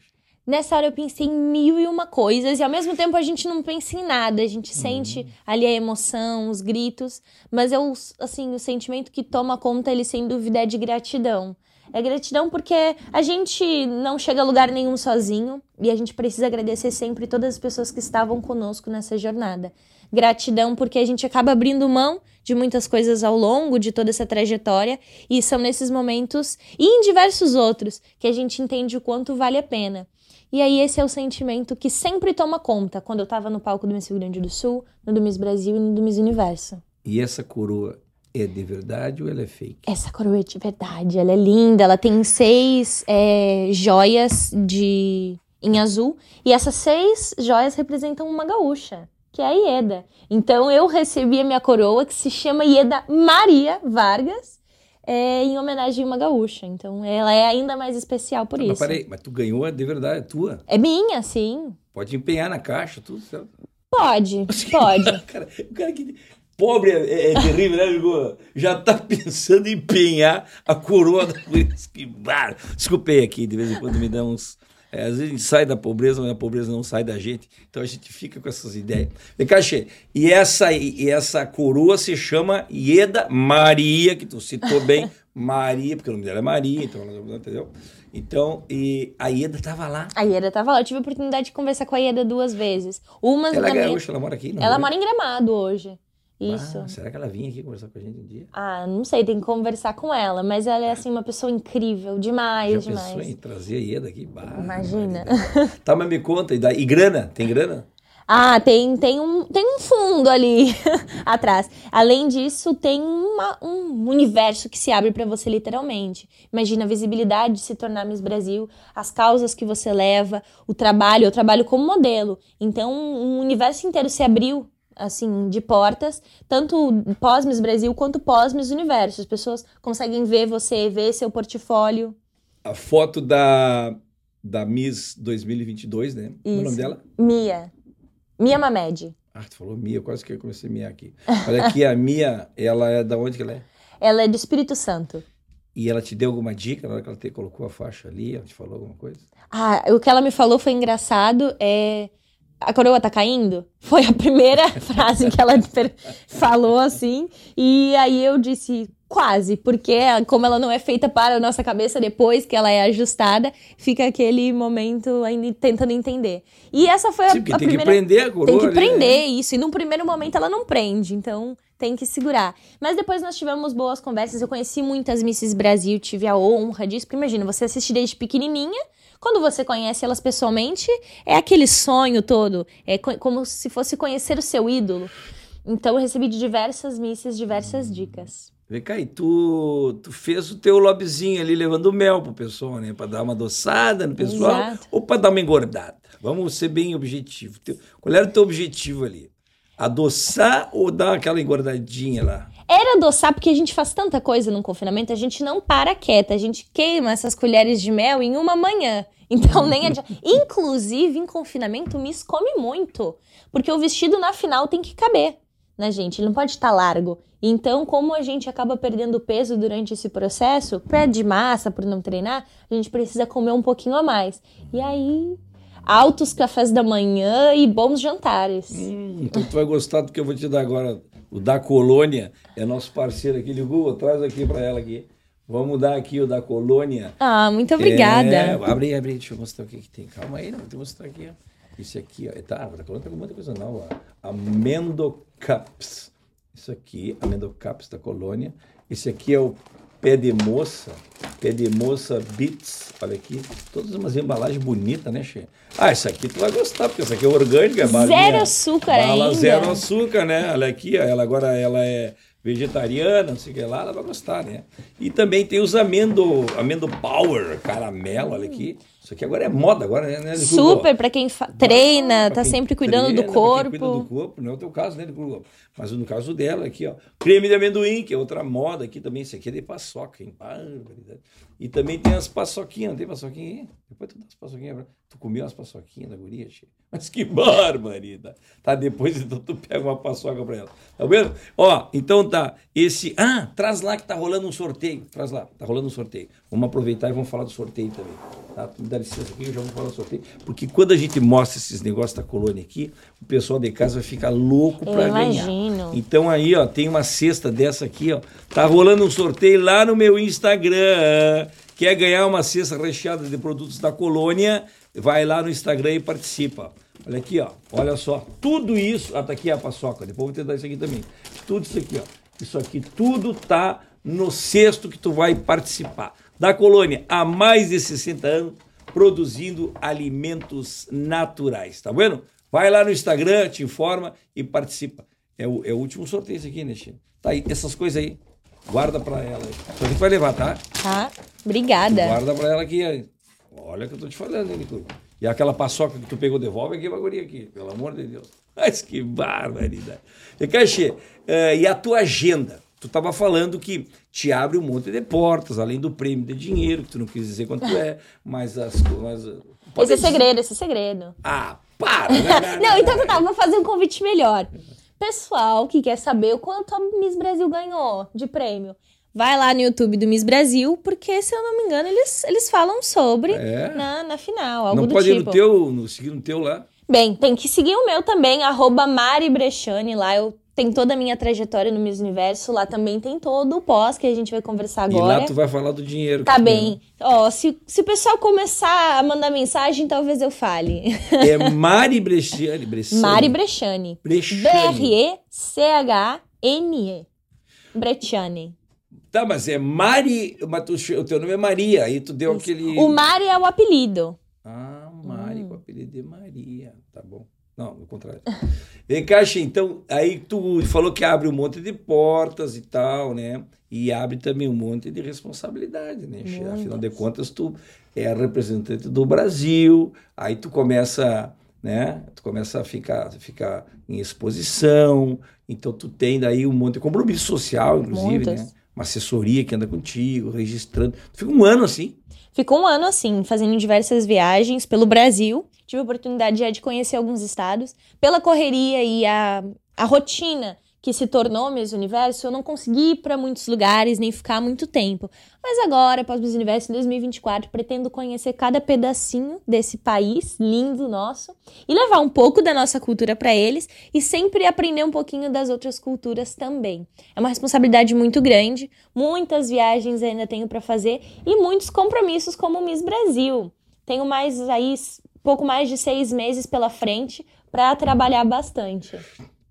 Nessa hora eu pensei em mil e uma coisas, e ao mesmo tempo a gente não pensa em nada, a gente sente ali a emoção, os gritos, mas eu, assim, o sentimento que toma conta, ele sem dúvida é de gratidão. É gratidão porque a gente não chega a lugar nenhum sozinho e a gente precisa agradecer sempre todas as pessoas que estavam conosco nessa jornada. Gratidão porque a gente acaba abrindo mão de muitas coisas ao longo de toda essa trajetória e são nesses momentos e em diversos outros que a gente entende o quanto vale a pena. E aí esse é o sentimento que sempre toma conta quando eu tava no palco do Miss Rio Grande do Sul, no do Miss Brasil e no do Miss Universo. E essa coroa é de verdade ou ela é fake? Essa coroa é de verdade, ela é linda, ela tem seis é, joias de em azul e essas seis joias representam uma gaúcha, que é a Ieda. Então eu recebi a minha coroa que se chama Ieda Maria Vargas, é, em homenagem a uma gaúcha. Então ela é ainda mais especial por Mas isso. peraí, mas tu ganhou é de verdade, é tua. É minha, sim. Pode empenhar na caixa, tudo certo. Pode, pode. Cara, o cara que. Pobre é, é terrível, né, Igor? Já tá pensando em empenhar a coroa da. Desculpei aqui, de vez em quando me dá uns. É, às vezes a gente sai da pobreza, mas a pobreza não sai da gente. Então a gente fica com essas ideias. Vem cá, e essa, e essa coroa se chama Ieda Maria, que tu citou bem, Maria, porque o nome dela é Maria, então entendeu? Então, e a Ieda tava lá. A Ieda tava lá. Eu tive a oportunidade de conversar com a Ieda duas vezes. Uma Ela é gaúcha, ela mora aqui, não Ela é? mora em Gramado hoje. Isso. Ah, será que ela vinha aqui conversar com a gente um dia? Ah, não sei, tem que conversar com ela, mas ela é assim uma pessoa incrível, demais, Já demais. pensou em trazer a Ieda aqui? Bah, Imagina. Tá, mas me conta. E, daí, e grana? Tem grana? Ah, tem, tem, um, tem um fundo ali atrás. Além disso, tem uma- um universo que se abre para você literalmente. Imagina a visibilidade de se tornar Miss Brasil, as causas que você leva, o trabalho, eu trabalho como modelo. Então, um universo inteiro se abriu assim, de portas, tanto pós-Miss Brasil quanto pós-Miss Universo. As pessoas conseguem ver você, ver seu portfólio. A foto da, da Miss 2022, né? Qual é o nome dela? Mia. Mia Mamed. Ah, tu falou Mia, quase que eu comecei a Mia aqui. Olha aqui, a Mia, ela é da onde que ela é? Ela é do Espírito Santo. E ela te deu alguma dica na hora que ela te colocou a faixa ali? Ela te falou alguma coisa? Ah, o que ela me falou foi engraçado. É... A coroa tá caindo? Foi a primeira frase que ela falou assim. E aí eu disse, quase, porque como ela não é feita para a nossa cabeça depois que ela é ajustada, fica aquele momento ainda tentando entender. E essa foi a, Sim, a tem primeira. que prender a coroa. Tem que ali, prender né? isso. E num primeiro momento ela não prende, então tem que segurar. Mas depois nós tivemos boas conversas. Eu conheci muitas Misses Brasil, tive a honra disso. Porque imagina, você assiste desde pequenininha. Quando você conhece elas pessoalmente, é aquele sonho todo. É co- como se fosse conhecer o seu ídolo. Então eu recebi de diversas misses diversas dicas. Vem cá, e tu, tu fez o teu lobbyzinho ali levando mel pro pessoal, né? Pra dar uma adoçada no pessoal Exato. ou pra dar uma engordada. Vamos ser bem objetivo. Teu- Qual era o teu objetivo ali? Adoçar ou dar aquela engordadinha lá? Era adoçar, porque a gente faz tanta coisa no confinamento, a gente não para quieta, a gente queima essas colheres de mel em uma manhã. Então nem adianta. Inclusive, em confinamento, o Miss come muito. Porque o vestido na final tem que caber, né, gente? Ele não pode estar largo. Então, como a gente acaba perdendo peso durante esse processo, pé de massa por não treinar, a gente precisa comer um pouquinho a mais. E aí, altos cafés da manhã e bons jantares. Hum, então tu vai gostar do que eu vou te dar agora. O da Colônia é nosso parceiro aqui. Ligou, traz aqui pra ela aqui. Vamos dar aqui o da Colônia. Ah, muito obrigada. É, abre aí, abre aí, deixa eu mostrar o que, que tem. Calma aí, não, vou te mostrar aqui. Ó. Esse aqui, ó. Tá, da Colônia pegou muita coisa nova. Amendocaps. Isso aqui, Amendocaps da Colônia. Esse aqui é o pé de moça. Pé de moça Beats. Olha aqui. Todas umas embalagens bonitas, né, Che? Ah, isso aqui tu vai gostar, porque essa aqui é orgânica. é balinha- Zero açúcar bala ainda. zero açúcar, né? Olha aqui, ó, ela agora ela é vegetariana, não sei o que lá, ela vai gostar, né? E também tem os amendo, amendo power, caramelo, olha aqui. Isso aqui agora é moda agora, né? né? Super pra quem treina, tá sempre cuidando treina, do corpo. Cuida do corpo, não é o teu caso, né? Mas no caso dela aqui, ó, creme de amendoim, que é outra moda aqui também, isso aqui é de paçoca, hein? E também tem as paçoquinhas, não tem paçoquinha aí? Depois tu dá as paçoquinhas pra... Tu comeu as paçoquinhas da guria, che? Mas que barbaridade. Tá, depois então tu pega uma paçoca pra ela. Tá vendo? Ó, então tá, esse... Ah, traz lá que tá rolando um sorteio. Traz lá, tá rolando um sorteio. Vamos aproveitar e vamos falar do sorteio também. Tá? Me dá licença aqui, eu já vou falar do sorteio. Porque quando a gente mostra esses negócios da colônia aqui, o pessoal de casa vai ficar louco pra ganhar. imagino. Então aí, ó, tem uma cesta dessa aqui, ó. Tá rolando um sorteio lá no meu Instagram. Quer ganhar uma cesta recheada de produtos da colônia? Vai lá no Instagram e participa. Olha aqui, ó. Olha só. Tudo isso. Ah, tá aqui a paçoca. Depois eu vou te dar isso aqui também. Tudo isso aqui, ó. Isso aqui tudo tá no cesto que tu vai participar. Da colônia há mais de 60 anos produzindo alimentos naturais. Tá vendo? Vai lá no Instagram, te informa e participa. É o, é o último sorteio esse aqui, né, Chico? Tá aí, essas coisas aí. Guarda pra ela aí. Que tu vai levar, tá? Tá? Obrigada. Guarda pra ela aqui. Olha que eu tô te falando, hein, Nico? E aquela paçoca que tu pegou, devolve aqui, bagurinha aqui. Pelo amor de Deus. Mas que barbaridade. E, Cachê, eh, e a tua agenda? Tu tava falando que te abre um monte de portas, além do prêmio de dinheiro, que tu não quis dizer quanto é, mas as... Mas, Esse é segredo, esse é segredo. Ah, para! né? Não, então tá, vou fazer um convite melhor. Pessoal que quer saber o quanto a Miss Brasil ganhou de prêmio, vai lá no YouTube do Miss Brasil, porque, se eu não me engano, eles, eles falam sobre É? na, na final, algo Não do pode ir tipo. no teu, no, seguir no teu lá? Bem, tem que seguir o meu também, arroba Mari Brechani, lá eu tenho toda a minha trajetória no Miss Universo, lá também tem todo o pós que a gente vai conversar E agora. lá tu vai falar do dinheiro. Tá bem. Ó, se, se o pessoal começar a mandar mensagem, talvez eu fale. É Mari Bresciani. Bresciani. Mari Brechani. B-R-E-C-H-N-E. Brechani. Tá, mas é Mari, mas tu- o teu nome é Maria, aí tu deu aquele... O Mari é o apelido. Ah, Mari, Hum. o apelido de Maria, tá bom. Não, no contrário. Vem cá, então, aí tu falou que abre um monte de portas e tal, né? E abre também um monte de responsabilidade, né, Xê? Afinal de contas, tu é representante do Brasil, aí tu começa né? Tu começa a ficar, ficar em exposição, então tu tem daí um monte de compromisso social, inclusive, Muitas. né? Uma assessoria que anda contigo, registrando. Tu fica um ano assim. Ficou um ano assim, fazendo diversas viagens pelo Brasil. Tive a oportunidade já de conhecer alguns estados. Pela correria e a, a rotina que se tornou Miss Universo, eu não consegui ir para muitos lugares nem ficar muito tempo. Mas agora, após Miss Universo em 2024, pretendo conhecer cada pedacinho desse país lindo nosso e levar um pouco da nossa cultura para eles e sempre aprender um pouquinho das outras culturas também. É uma responsabilidade muito grande, muitas viagens ainda tenho para fazer e muitos compromissos como Miss Brasil. Tenho mais aí pouco mais de seis meses pela frente para trabalhar bastante.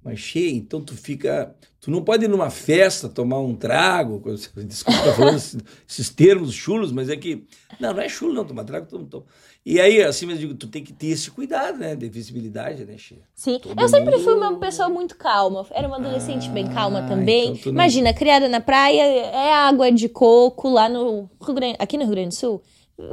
Mas cheia, então tu fica. Tu não pode ir numa festa tomar um trago. Desculpa falando esses, esses, termos chulos, mas é que. Não, não é chulo, não, tomar trago, toma, toma. E aí, assim, eu digo, tu tem que ter esse cuidado, né? De visibilidade, né, Cheia? Sim. Todo eu sempre mundo... fui uma pessoa muito calma. Era uma adolescente ah, bem calma também. Então não... Imagina, criada na praia, é água de coco lá no Rio Grande, aqui no Rio Grande do Sul.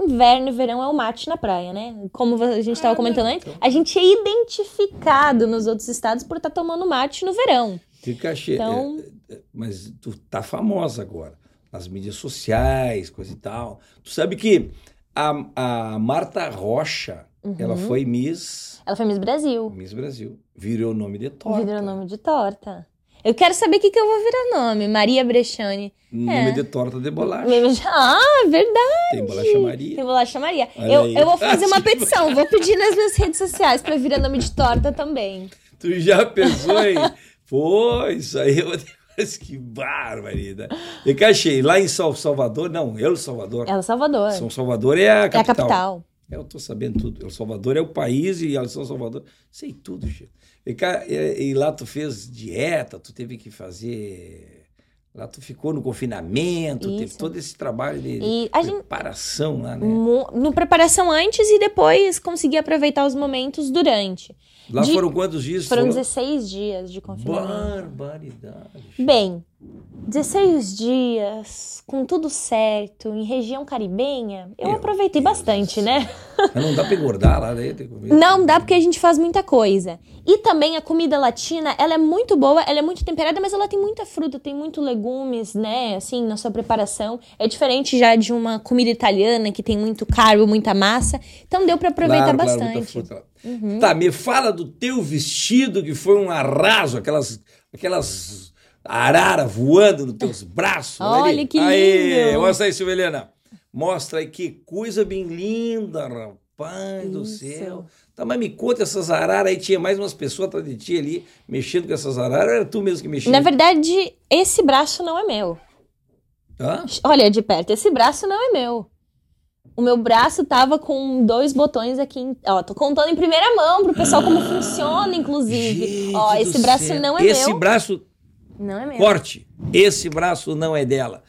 Inverno e verão é o mate na praia, né? Como a gente estava comentando antes, a gente é identificado nos outros estados por estar tá tomando mate no verão. Fica cheio. Então... É, mas tu tá famosa agora, nas mídias sociais, coisa e tal. Tu sabe que a, a Marta Rocha, uhum. ela foi Miss. Ela foi Miss Brasil. Miss Brasil. Virou nome de torta. Virou nome de torta. Eu quero saber o que, que eu vou virar nome. Maria Brechani. Nome é. de torta de bolacha. Ah, verdade. Tem bolacha Maria. Tem bolacha Maria. Eu, eu vou fazer uma petição. Vou pedir nas minhas redes sociais para virar nome de torta também. Tu já pensou em... Pô, isso aí eu... Mas que barbaridade. E que achei, lá em Salvador, não, El Salvador. El Salvador. São Salvador é a capital. É a capital. Eu tô sabendo tudo. El Salvador é o país e El Salvador. Sei tudo, Chico. E, e, lá tu fez dieta, tu teve que fazer. Lá tu ficou no confinamento, Isso. teve todo esse trabalho de preparação gente, lá, né? No preparação antes e depois consegui aproveitar os momentos durante. Lá de, foram quantos dias? Foram 16 dias de confinamento. Barbaridade. Bem, 16 dias, com tudo certo, em região caribenha, eu Meu aproveitei Deus bastante, né? Mas não dá pra engordar lá, né? Não dá porque a gente faz muita coisa. E também a comida latina, ela é muito boa, ela é muito temperada, mas ela tem muita fruta, tem muito legumes, né? Assim, na sua preparação. É diferente já de uma comida italiana que tem muito carbo, muita massa. Então deu para aproveitar claro, bastante. Claro, uhum. Tá, me fala do teu vestido que foi um arraso, aquelas aquelas arara voando nos teus braços. Olha que lindo! Aí, mostra aí, Silvelena. Mostra aí que coisa bem linda, rapaz Isso. do céu. Tá, mas me conta essas araras aí, tinha mais umas pessoas atrás de ti ali, mexendo com essas araras, era tu mesmo que mexia? Na verdade, esse braço não é meu. Hã? Olha de perto, esse braço não é meu. O meu braço tava com dois botões aqui. Em... Ó, tô contando em primeira mão pro pessoal como funciona, inclusive. Ó, esse braço céu. não é esse meu. Esse braço não é mesmo. Corte. Esse braço não é dela.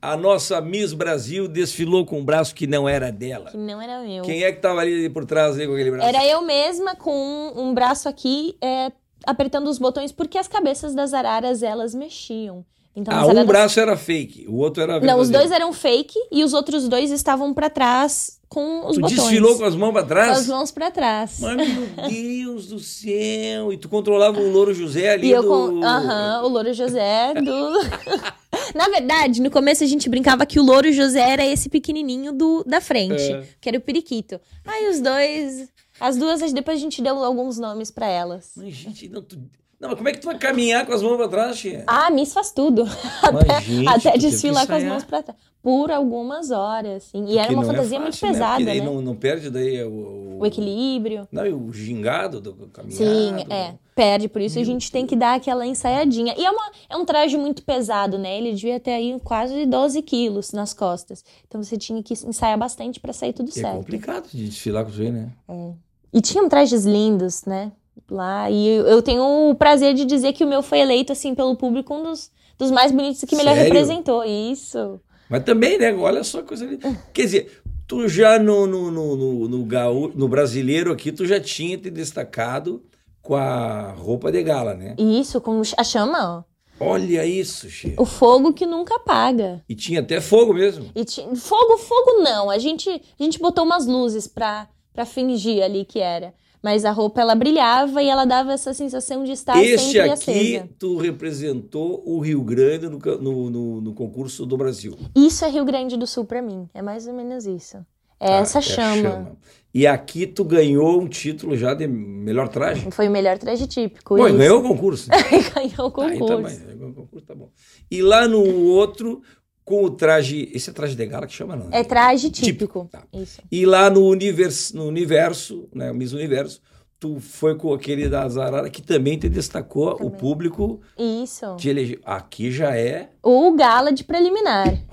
A nossa Miss Brasil desfilou com um braço que não era dela. Que não era meu. Quem é que estava ali por trás ali com aquele braço? Era eu mesma com um braço aqui é, apertando os botões porque as cabeças das araras elas mexiam. Então, ah, um braço era fake, o outro era verdadeiro. Não, os dois eram fake e os outros dois estavam para trás com os tu botões. desfilou com as mãos para trás? Com as mãos para trás. Mas, meu Deus do céu! E tu controlava o Louro José ali e eu do... Aham, uhum, o Louro José do... Na verdade, no começo a gente brincava que o Louro José era esse pequenininho do, da frente, é. que era o periquito. Aí os dois... As duas, depois a gente deu alguns nomes para elas. Mas, gente, não, tu... Não, mas como é que tu vai caminhar com as mãos pra trás, tia? Ah, Miss faz tudo. Até gente, até desfilar com as mãos pra trás. Por algumas horas, assim. E era uma fantasia é fácil, muito pesada, né? Porque daí né? Não, não perde daí o, o... equilíbrio. Não, e o gingado do caminhado. Sim, é. Perde, por isso Meu a gente tem que dar aquela ensaiadinha. E é, uma, é um traje muito pesado, né? Ele devia ter aí quase 12 quilos nas costas. Então você tinha que ensaiar bastante para sair tudo e certo. É complicado de desfilar com isso aí, né? É. E tinham trajes lindos, né? Lá. E eu tenho o prazer de dizer que o meu foi eleito, assim, pelo público, um dos, dos mais bonitos que melhor Sério? representou. Isso. Mas também, né? Olha só a coisa ali. Quer dizer, tu já no, no, no, no, no, gaú, no brasileiro aqui, tu já tinha te destacado com a roupa de gala, né? Isso, com a chama, ó. Olha isso, Che. O fogo que nunca apaga. E tinha até fogo mesmo. E tinha... Fogo, fogo não. A gente, a gente botou umas luzes pra, pra fingir ali que era. Mas a roupa ela brilhava e ela dava essa sensação de estar Este sempre aqui, acesa. tu representou o Rio Grande no, no, no- no concurso do Brasil. Isso é Rio Grande do Sul pra mim. É mais ou menos isso. É tá? essa É a chama. E aqui tu ganhou um título já de melhor traje. Foi o melhor traje típico. Pô, ganhou o concurso. ganhou o Aí concurso. também, ganhou o concurso, tá bom. E lá no outro, com o traje. Esse é traje de gala que chama, não? É traje Típico, típico. tá. Isso. E lá no universo, no universo, né, o Miss Universo, tu foi com aquele da Zarara que também te destacou o Também. público Isso. de eleger. Aqui já é. O gala de preliminar. Ai,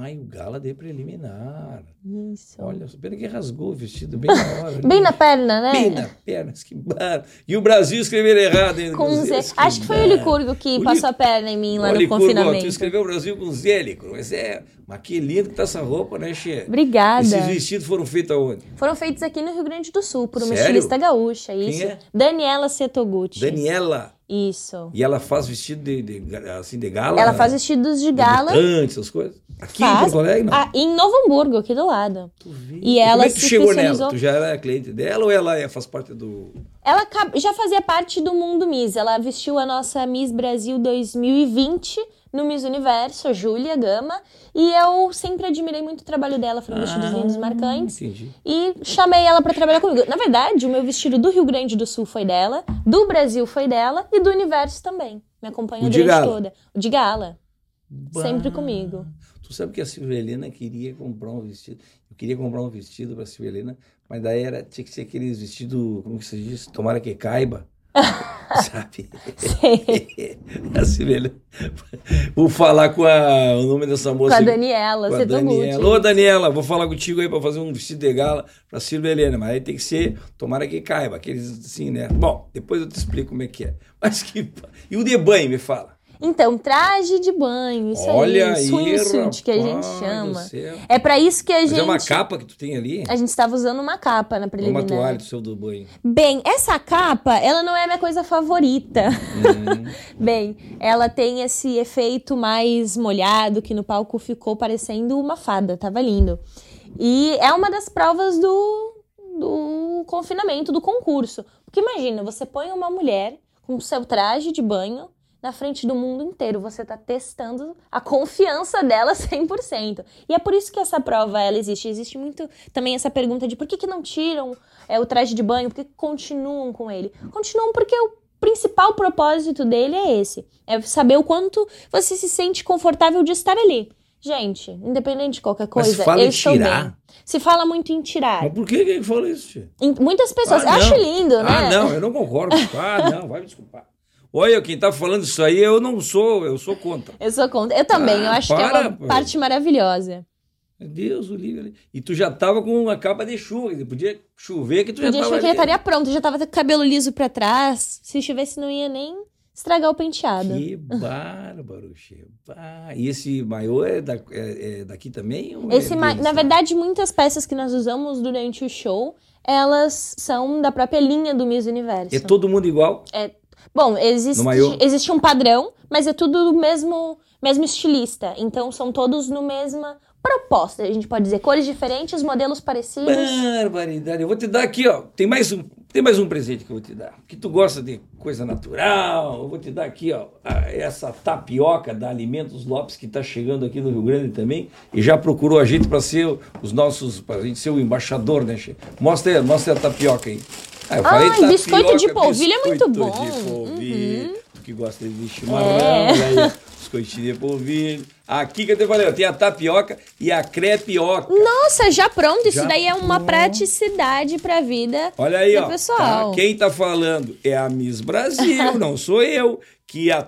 o gala de preliminar. Isso. Olha, pena que rasgou o vestido bem na hora. Bem na perna, né? Bem na perna, que. E o Brasil escreveu errado ainda. Com Z. Zé, Acho que foi o. Licurgo que O passou a perna em mim lá Olha, no Licurgo, ó, confinamento. Tu escreveu o Brasil com Zélico, mas é. Mas que lindo que tá essa roupa, né, Xê? Obrigada. Esses vestidos foram feitos aonde? Foram feitos aqui no Rio Grande do Sul, por uma Sério? estilista gaúcha. Isso. é? Daniela Setoguchi. Daniela. Isso. E ela faz vestido de, de- assim, de gala? Ela faz vestidos de gala. Debutante, essas coisas. Aqui em Faz. Porto Alegre, não? Ah, em Novo Hamburgo, aqui do lado. Tu vê. E ela como é que tu se chegou nela? Tu já era cliente dela ou ela é- faz parte do... Ela já fazia parte do Mundo Miss. Ela vestiu a nossa Miss Brasil 2020 no Miss Universo, a Júlia Gama. E eu sempre admirei muito o trabalho dela. Foram vestidos lindos e marcantes. Entendi. E chamei ela pra trabalhar comigo. Na verdade, o meu vestido do Rio Grande do Sul foi dela, do Brasil foi dela e do universo também. Me acompanhou durante gala? toda. O de gala. Sempre Bah. comigo. Tu sabe que a Silvia Helena queria comprar um vestido. Eu queria comprar um vestido pra Silvia Helena, mas daí era, tinha que ser aqueles vestidos, como que se diz? Tomara que caiba. sabe? a Silvia Helena. Vou falar com a, o nome dessa Com moça. a aí. Daniela, Com a você tá Daniela. Ô, Daniela, vou falar contigo aí pra fazer um vestido de gala pra Silvia Helena, mas aí tem que ser, tomara que caiba, aqueles assim, né? Bom, depois eu te explico como é que é. Mas que. E o de banho, me fala. Então, traje de banho, isso Olha aí, swimsuit que a gente chama. É pra isso que a Mas gente é uma capa que tu tem ali? a gente estava usando uma capa na Ou uma preliminar. toalha do seu do banho? Bem, essa capa, ela não é a minha coisa favorita. Hum. Bem, ela tem esse efeito mais molhado que no palco ficou parecendo uma fada, tava lindo. E é uma das provas do, do confinamento, do concurso. Porque imagina, você põe uma mulher com seu traje de banho na frente do mundo inteiro. Você tá testando a confiança dela 100%. E é por isso que essa prova ela existe. Existe muito também essa pergunta de por que, que não tiram é, o traje de banho, por que, que continuam com ele? Continuam porque o principal propósito dele é esse. É saber o quanto você se sente confortável de estar ali. Gente, independente de qualquer Mas coisa, fala eu em estou tirar? bem. Se fala muito em tirar. Mas por que que ele falou isso, tia? Em- Muitas pessoas. Ah, acho lindo, né? Ah, não, eu não concordo. Ah, não, vai me desculpar. Olha, quem tá falando isso aí, eu não sou, eu sou contra. Eu sou contra. Eu também, Ah, eu acho que é para, uma pô. parte maravilhosa. Meu Deus, o livro. E tu já tava com uma capa de chuva, podia chover que tu Podia já tava que ele ali. estaria pronto, já tava com o cabelo liso pra trás. Se chovesse, não ia nem estragar o penteado. Que bárbaro, che. Bah, E esse maiô é, da- é- é daqui também? é Esse, ma- deles, na verdade, muitas peças que nós usamos durante o show, elas são da própria linha do Miss Universo. É todo mundo igual? Bom, existe, maiô? existe um padrão, mas é tudo do mesmo, mesmo estilista. Então, são todos no mesma proposta, a gente pode dizer. Cores diferentes, modelos parecidos. Barbaridade. Eu vou te dar aqui, ó. Tem mais um, tem mais um presente que eu vou te dar. Que tu gosta de coisa natural. Eu vou te dar aqui, ó, a- essa tapioca da Alimentos Lopes que tá chegando aqui no Rio Grande também e já procurou a gente para ser os nossos, para gente ser o embaixador, né, che? Mostra, aí, mostra a tapioca aí. Ah, eu falei Ai, biscoito de tapioca, polvilho é muito bom. Uhum. de polvilho. Tu que gosta de chimarrão, É. aí, biscoitinho de polvilho. Aqui que eu te falei, tem a tapioca e a crepioca. Nossa, já pronto. Isso Já daí é uma pronto. praticidade pra vida Olha aí, do ó. pessoal. tá? Quem tá falando é a Miss Brasil, não sou eu. Que a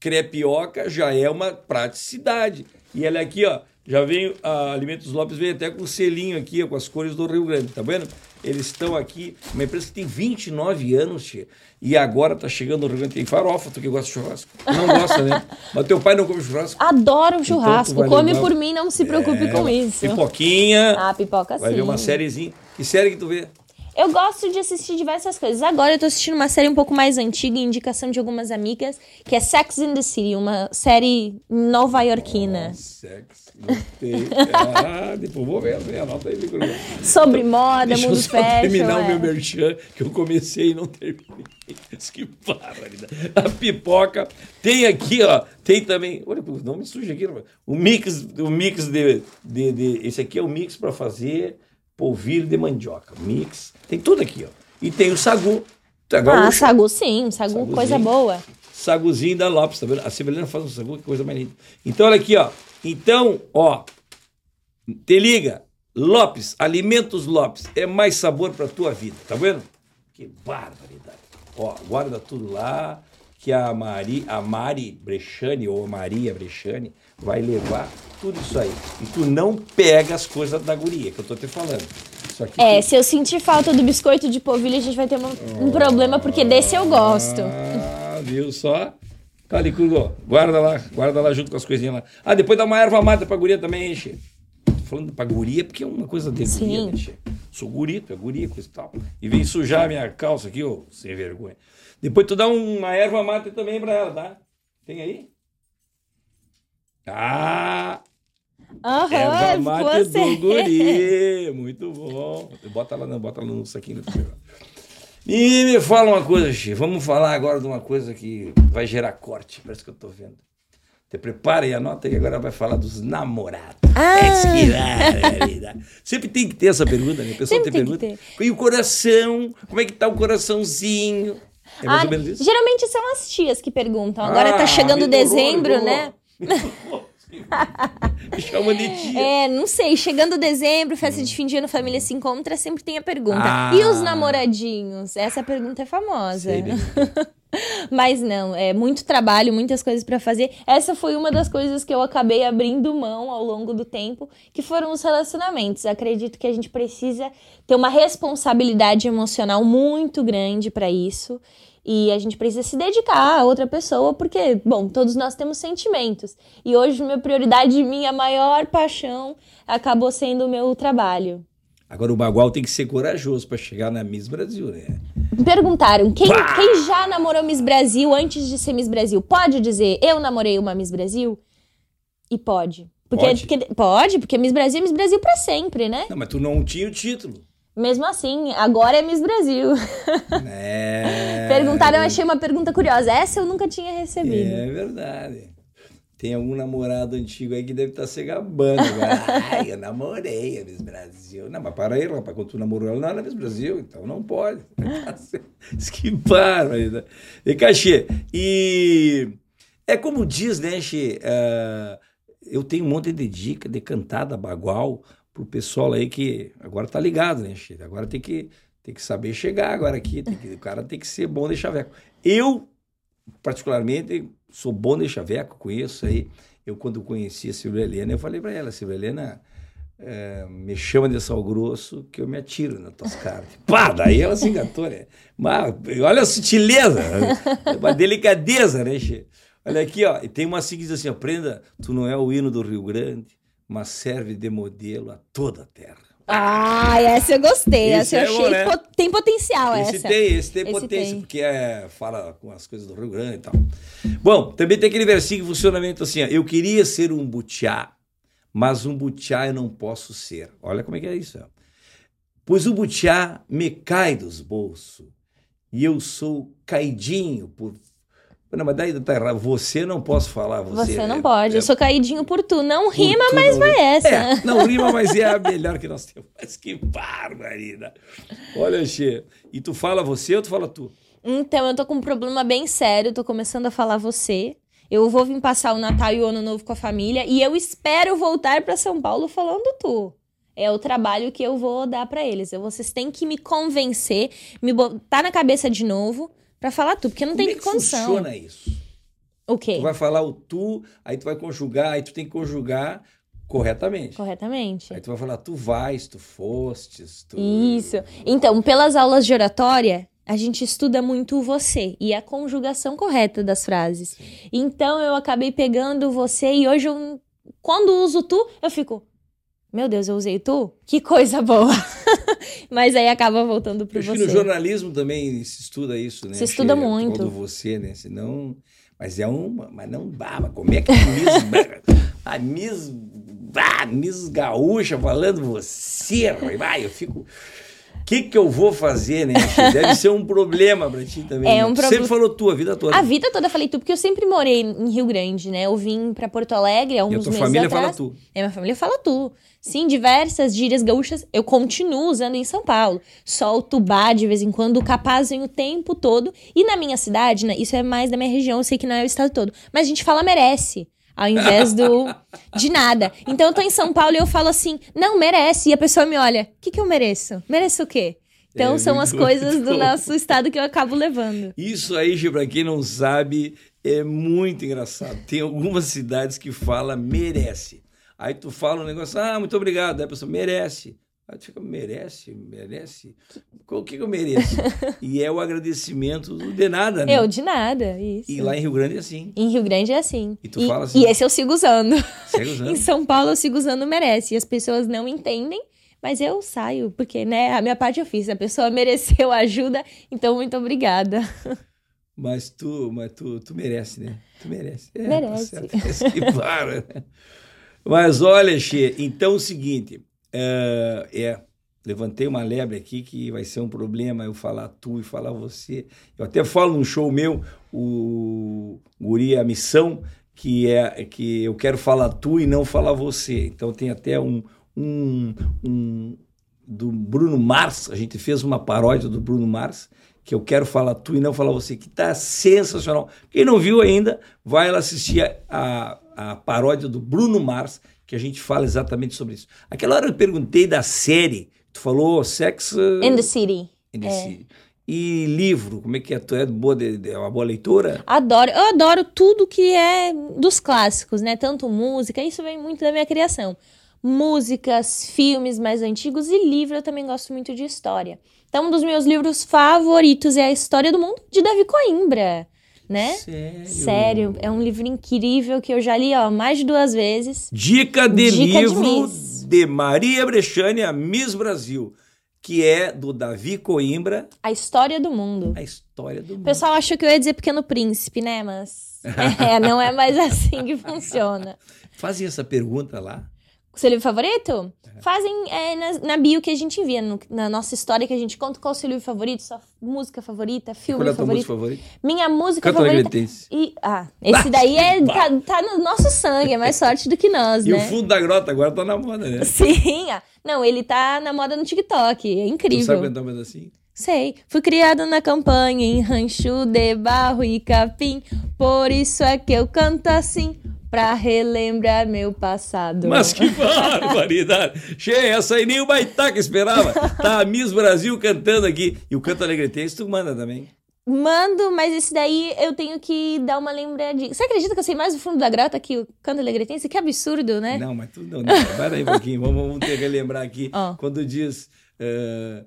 crepioca já é uma praticidade. E ela aqui, ó, já vem, a Alimentos Lopes veio até com o selinho aqui, ó, com as cores do Rio Grande, tá vendo? Eles estão aqui, uma empresa que tem 29 anos, tia, e agora tá chegando no Rio tem farofa, tu que gosta de churrasco. Não gosta, né? Mas teu pai não come churrasco? Adoro um churrasco. Então vai Come levar- por mim, não se preocupe É, com isso. Pipoquinha, Ah, pipoca vai sim. ver uma sériezinha. Que série que tu vê? Eu gosto de assistir diversas coisas. Agora eu tô assistindo uma série um pouco mais antiga, indicação de algumas amigas, que é Sex in the City, uma série nova-iorquina. Oh, sex, gostei. ah, depois vou ver, né? anota aí, Sobre moda, Deixa mundo eu terminar é. o meu merchan, que eu comecei e não terminei. que barbaridade. A pipoca. Tem aqui, ó, tem também, olha, não me suja aqui, o mix, o mix de, de, de esse aqui é o mix para fazer polvilho de mandioca, mix, tem tudo aqui, ó. E tem o sagu. ah, sagu sim, sagu, Saguzinho. coisa boa. Saguzinho da Lopes, tá vendo? A Sibelina faz um sagu, que coisa mais linda. Então, olha aqui, ó. Então, ó, te liga, Lopes, Alimentos Lopes, é mais sabor para tua vida, tá vendo? Que barbaridade. Ó, guarda tudo lá, que a Mari, a Mari Brechani, ou a Maria Brechani, vai levar tudo isso aí. E tu não pega as coisas da guria, que eu tô te falando. é, tu... se eu sentir falta do biscoito de polvilho, a gente vai ter um, um problema, porque desse eu gosto. Ah, viu só? Cali, guarda lá, guarda lá junto com as coisinhas lá. Ah, depois dá uma erva mata pra guria também, enche. Tô falando pra guria porque é uma coisa de guria, né, Sou gurito, é guria, coisa e tal. E vem sujar minha calça aqui, ô, sem vergonha. Depois tu dá uma erva mata também pra ela, tá? Tem aí? Ah! Aham, Erva mate você. do guri. Muito bom. Bota lá, não, bota lá no saquinho. E me fala uma coisa, Xi. Vamos falar agora de uma coisa que vai gerar corte. Parece que eu tô vendo. Te prepara e anota aí, agora vai falar dos namorados. Ah. É Sempre tem que ter essa pergunta, né? O pessoal Sempre tem, pergunta. E o coração? Como é que tá o coraçãozinho? É mais ah, ou menos isso? Geralmente são as tias que perguntam. Agora ah, tá chegando dezembro, né? Me chama de tia. É, não sei. Chegando dezembro, festa de fim de ano, família se encontra, sempre tem a pergunta. Ah. E os namoradinhos? Essa pergunta é famosa. Mas não, é muito trabalho, muitas coisas para fazer. Essa foi uma das coisas que eu acabei abrindo mão ao longo do tempo, que foram os relacionamentos. Acredito que a gente precisa ter uma responsabilidade emocional muito grande para isso. E a gente precisa se dedicar a outra pessoa, porque, bom, todos nós temos sentimentos. E hoje, minha prioridade, minha maior paixão, acabou sendo o meu trabalho. Agora, o Bagual tem que ser corajoso para chegar na Miss Brasil, né? Perguntaram, quem, quem já namorou Miss Brasil antes de ser Miss Brasil? Pode dizer, eu namorei uma Miss Brasil? E pode. Porque, pode? Porque, pode, porque Miss Brasil é Miss Brasil para sempre, né? Não, mas tu não tinha o título. Mesmo assim, agora é Miss Brasil. É... Perguntaram, eu achei uma pergunta curiosa. Essa eu nunca tinha recebido. É verdade. Tem algum namorado antigo aí que deve estar tá se gabando. Ai, eu namorei a Miss Brasil. Não, mas para aí, rapaz. Quando tu namorou ela, não era Miss Brasil, então não pode. que barba. E Cachê, e é como diz, né, Xê? Uh, eu tenho um monte de dica de cantada bagual pro pessoal aí que agora tá ligado, né, Chico? Agora tem que, tem que saber chegar agora aqui, que, o cara tem que ser bom de chaveco. Eu, particularmente, sou bom de chaveco, conheço aí. Eu, quando conheci a Silvia Helena, eu falei para ela, Silvia Helena, é, me chama de sal grosso que eu me atiro nas tuas carnes. Pá, daí ela se engatou, né? Mas, olha a sutileza, uma delicadeza, né, Che? Olha aqui, ó, e tem uma assim assim, aprenda, tu não é o hino do Rio Grande, mas serve de modelo a toda a terra. Ah, essa eu gostei. Esse essa eu é achei bom, né? tem potencial esse essa. Tem, esse tem esse potência, tem. porque é, fala com as coisas do Rio Grande e tal. Bom, também tem aquele versículo funcionamento assim, ó, eu queria ser um butiá, mas um butiá eu não posso ser. Olha como é que é isso. Ó. Pois o butiá me cai dos bolsos e eu sou caidinho por não, mas daí tá errado. Você não posso falar. Você, você não é, pode. É, eu sou caidinho por tu. Não por rima, tu, mas não, vai essa. É, não rima, mas é a melhor que nós temos. Mas que barbaridade. Olha, Xê. E tu fala você ou tu fala tu? Então, eu tô com um problema bem sério. Tô começando a falar você. Eu vou vir passar o Natal e o Ano Novo com a família. E eu espero voltar para São Paulo falando tu. É o trabalho que eu vou dar para eles. Vocês têm que me convencer, me botar na cabeça de novo para falar tu, porque não Como tem é que condição. funciona isso? O quê? Tu vai falar o tu, aí tu vai conjugar, aí tu tem que conjugar corretamente. Corretamente. Aí tu vai falar tu vais, tu fostes, tu... Isso. Então, pelas aulas de oratória, a gente estuda muito o você e a conjugação correta das frases. Sim. Então, eu acabei pegando você e hoje, eu, quando uso tu, eu fico... Meu Deus, eu usei tu? Que coisa boa! Mas aí acaba voltando para você. acho que no jornalismo também se estuda isso, né? Se estuda Che? muito. Quando você, né? Senão. Mas é uma. Mas não dá, mas como é que a Miss. a Miss. Ah, Miss Gaúcha falando você, vai, eu fico. O que, que eu vou fazer, né? Deve ser um problema pra ti também. É né? um Tu proble- Sempre falou tu a vida toda. A vida toda eu falei tu, porque eu sempre morei em Rio Grande, né? Eu vim pra Porto Alegre há e a uns tua meses família atrás. fala tu. É, minha família fala tu. Sim, diversas gírias gaúchas eu continuo usando em São Paulo. Solto bar de vez em quando, capazem o tempo todo. E na minha cidade, né? Isso é mais da minha região, eu sei que não é o estado todo. Mas a gente fala merece. Ao invés do de nada. Então eu tô em São Paulo e eu falo assim, não, merece. E a pessoa me olha, o que, que eu mereço? Mereço o quê? Então É, são as coisas do bom. nosso estado que eu acabo levando. Isso aí, pra quem não sabe, é muito engraçado. Tem algumas cidades que fala merece. Aí tu fala um negócio, ah, muito obrigado. Aí a pessoa merece. Aí tu fica, merece? Merece? O que, que eu mereço? e é o agradecimento do de nada, né? Eu, de nada, isso. E lá em Rio Grande é assim. Em Rio Grande é assim. E tu fala assim? E esse eu sigo usando. Segue usando. Em São Paulo eu sigo usando merece. E as pessoas não entendem, mas eu saio, porque, né, a minha parte eu fiz. A pessoa mereceu ajuda, então muito obrigada. Mas tu, mas tu, tu merece, né? Tu merece. É, Merece. Tá certo. Que para. Mas olha, Xê, então é o seguinte, é, é, levantei uma lebre aqui que vai ser um problema eu falar tu e falar você. Eu até falo num show meu, o Guri a Missão, que é que eu quero falar tu e não falar você. Então tem até um, um, um do Bruno Mars, a gente fez uma paródia do Bruno Mars, que eu quero falar tu e não falar você, que tá sensacional. Quem não viu ainda, vai lá assistir a, a, a paródia do Bruno Mars, que a gente fala exatamente sobre isso. Aquela hora eu perguntei da série, tu falou Sex uh, In the City. and the City. E livro, como é que é? Tu é boa de, de- é uma boa leitora? Adoro, eu adoro tudo que é dos clássicos, né? Tanto música, isso vem muito da minha criação. Músicas, filmes mais antigos e livro, eu também gosto muito de história. Então, um dos meus livros favoritos é A História do Mundo, de Davi Coimbra, né? Sério? Sério, é um livro incrível que eu já li, ó, mais de duas vezes. Dica de Dica de livro Miss. de Maria Brechani, a Miss Brasil, que é do Davi Coimbra, A História do Mundo. a história do O mundo. pessoal achou que eu ia dizer Pequeno Príncipe, né? Mas é, não é mais assim que funciona. Fazem essa pergunta lá. Seu livro favorito? Fazem é, na, na bio que a gente envia, no- na nossa história que a gente conta qual o seu livro favorito, sua música favorita, filme Qual é a tua favorito. música favorita? Minha música Canta favorita. E, ah, esse daí é, tá, tá no nosso sangue, é mais sorte do que nós, E o né? fundo da grota agora tá na moda, né? Sim, ah, não, ele tá na moda no TikTok, é Tu incrível. sabe cantar mais assim? Sei, fui criado na campanha em rancho de barro e capim, por isso é que eu canto assim, pra relembrar meu passado. Mas que barbaridade! Cheia, essa aí nem o Baitaca esperava. Tá a Miss Brasil cantando aqui. E o canto alegretense tu manda também. Mando, mas esse daí eu tenho que dar uma lembradinha. Você acredita que eu sei mais do fundo da grota que o canto alegretense? Que absurdo, né? Não, mas tu não, não. Vai daí um pouquinho. Vamos, vamos ter que relembrar aqui. Ó. Quando diz. eh,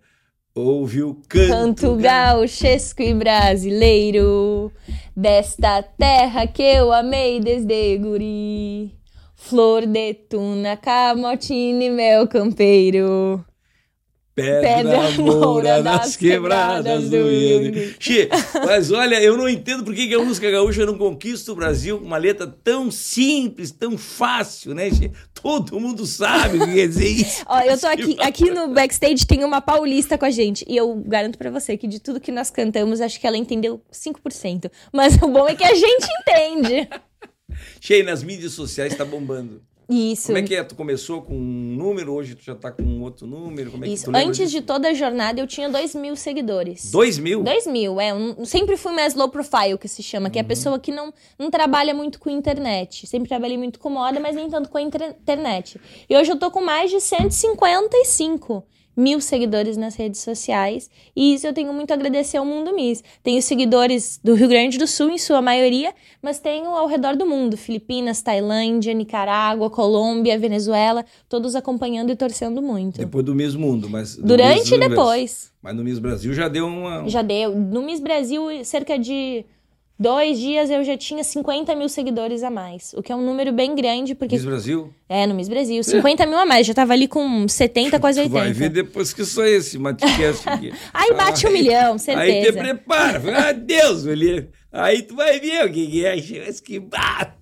ouve o canto. Canto ga- gauchesco e brasileiro Desta terra que eu amei desde guri Flor de tuna, camotina e mel campeiro Pedra, Pedra moura moura nas das quebradas quebradas do. Iangue. Che, mas olha, eu não entendo por que a música gaúcha não conquista o Brasil com uma letra tão simples, tão fácil, né, Che? Todo mundo sabe o que quer dizer isso. Ó, eu tô aqui, aqui no backstage tem uma paulista com a gente. E eu garanto pra você que de tudo que nós cantamos, acho que ela entendeu 5%. Mas o bom é que a gente entende. Che, nas mídias sociais tá bombando. Isso. Como é que é? Tu começou com um número, hoje tu já tá com outro número? Como é que Isso. lembra Antes de toda a jornada, eu tinha 2 mil seguidores. Dois mil? 2 mil, é. Um, sempre fui mais low profile, que se chama, que é a pessoa que não, não trabalha muito com internet. Sempre trabalhei muito com moda, mas nem tanto com a inter- internet. E hoje eu tô com mais de 155 mil seguidores nas redes sociais. E isso eu tenho muito a agradecer ao Mundo Miss. Tenho seguidores do Rio Grande do Sul, em sua maioria, mas tenho ao redor do mundo. Filipinas, Tailândia, Nicarágua, Colômbia, Venezuela, todos acompanhando e torcendo muito. Depois do Miss Mundo, mas... Durante e depois. Mas no Miss Brasil já deu uma... Já deu. No Miss Brasil, cerca de Dois dias eu já tinha 50 mil seguidores a mais, o que é um número bem grande, porque... Miss Brasil? É, no Miss Brasil. 50 mil a mais, já tava ali com 70, quase 80. Vai ver depois que só esse Matcast aqui. Aí bate um milhão, certeza. Aí te prepara, fala, adeus, Eli. Aí tu vai ver o que, que é, mas que barra.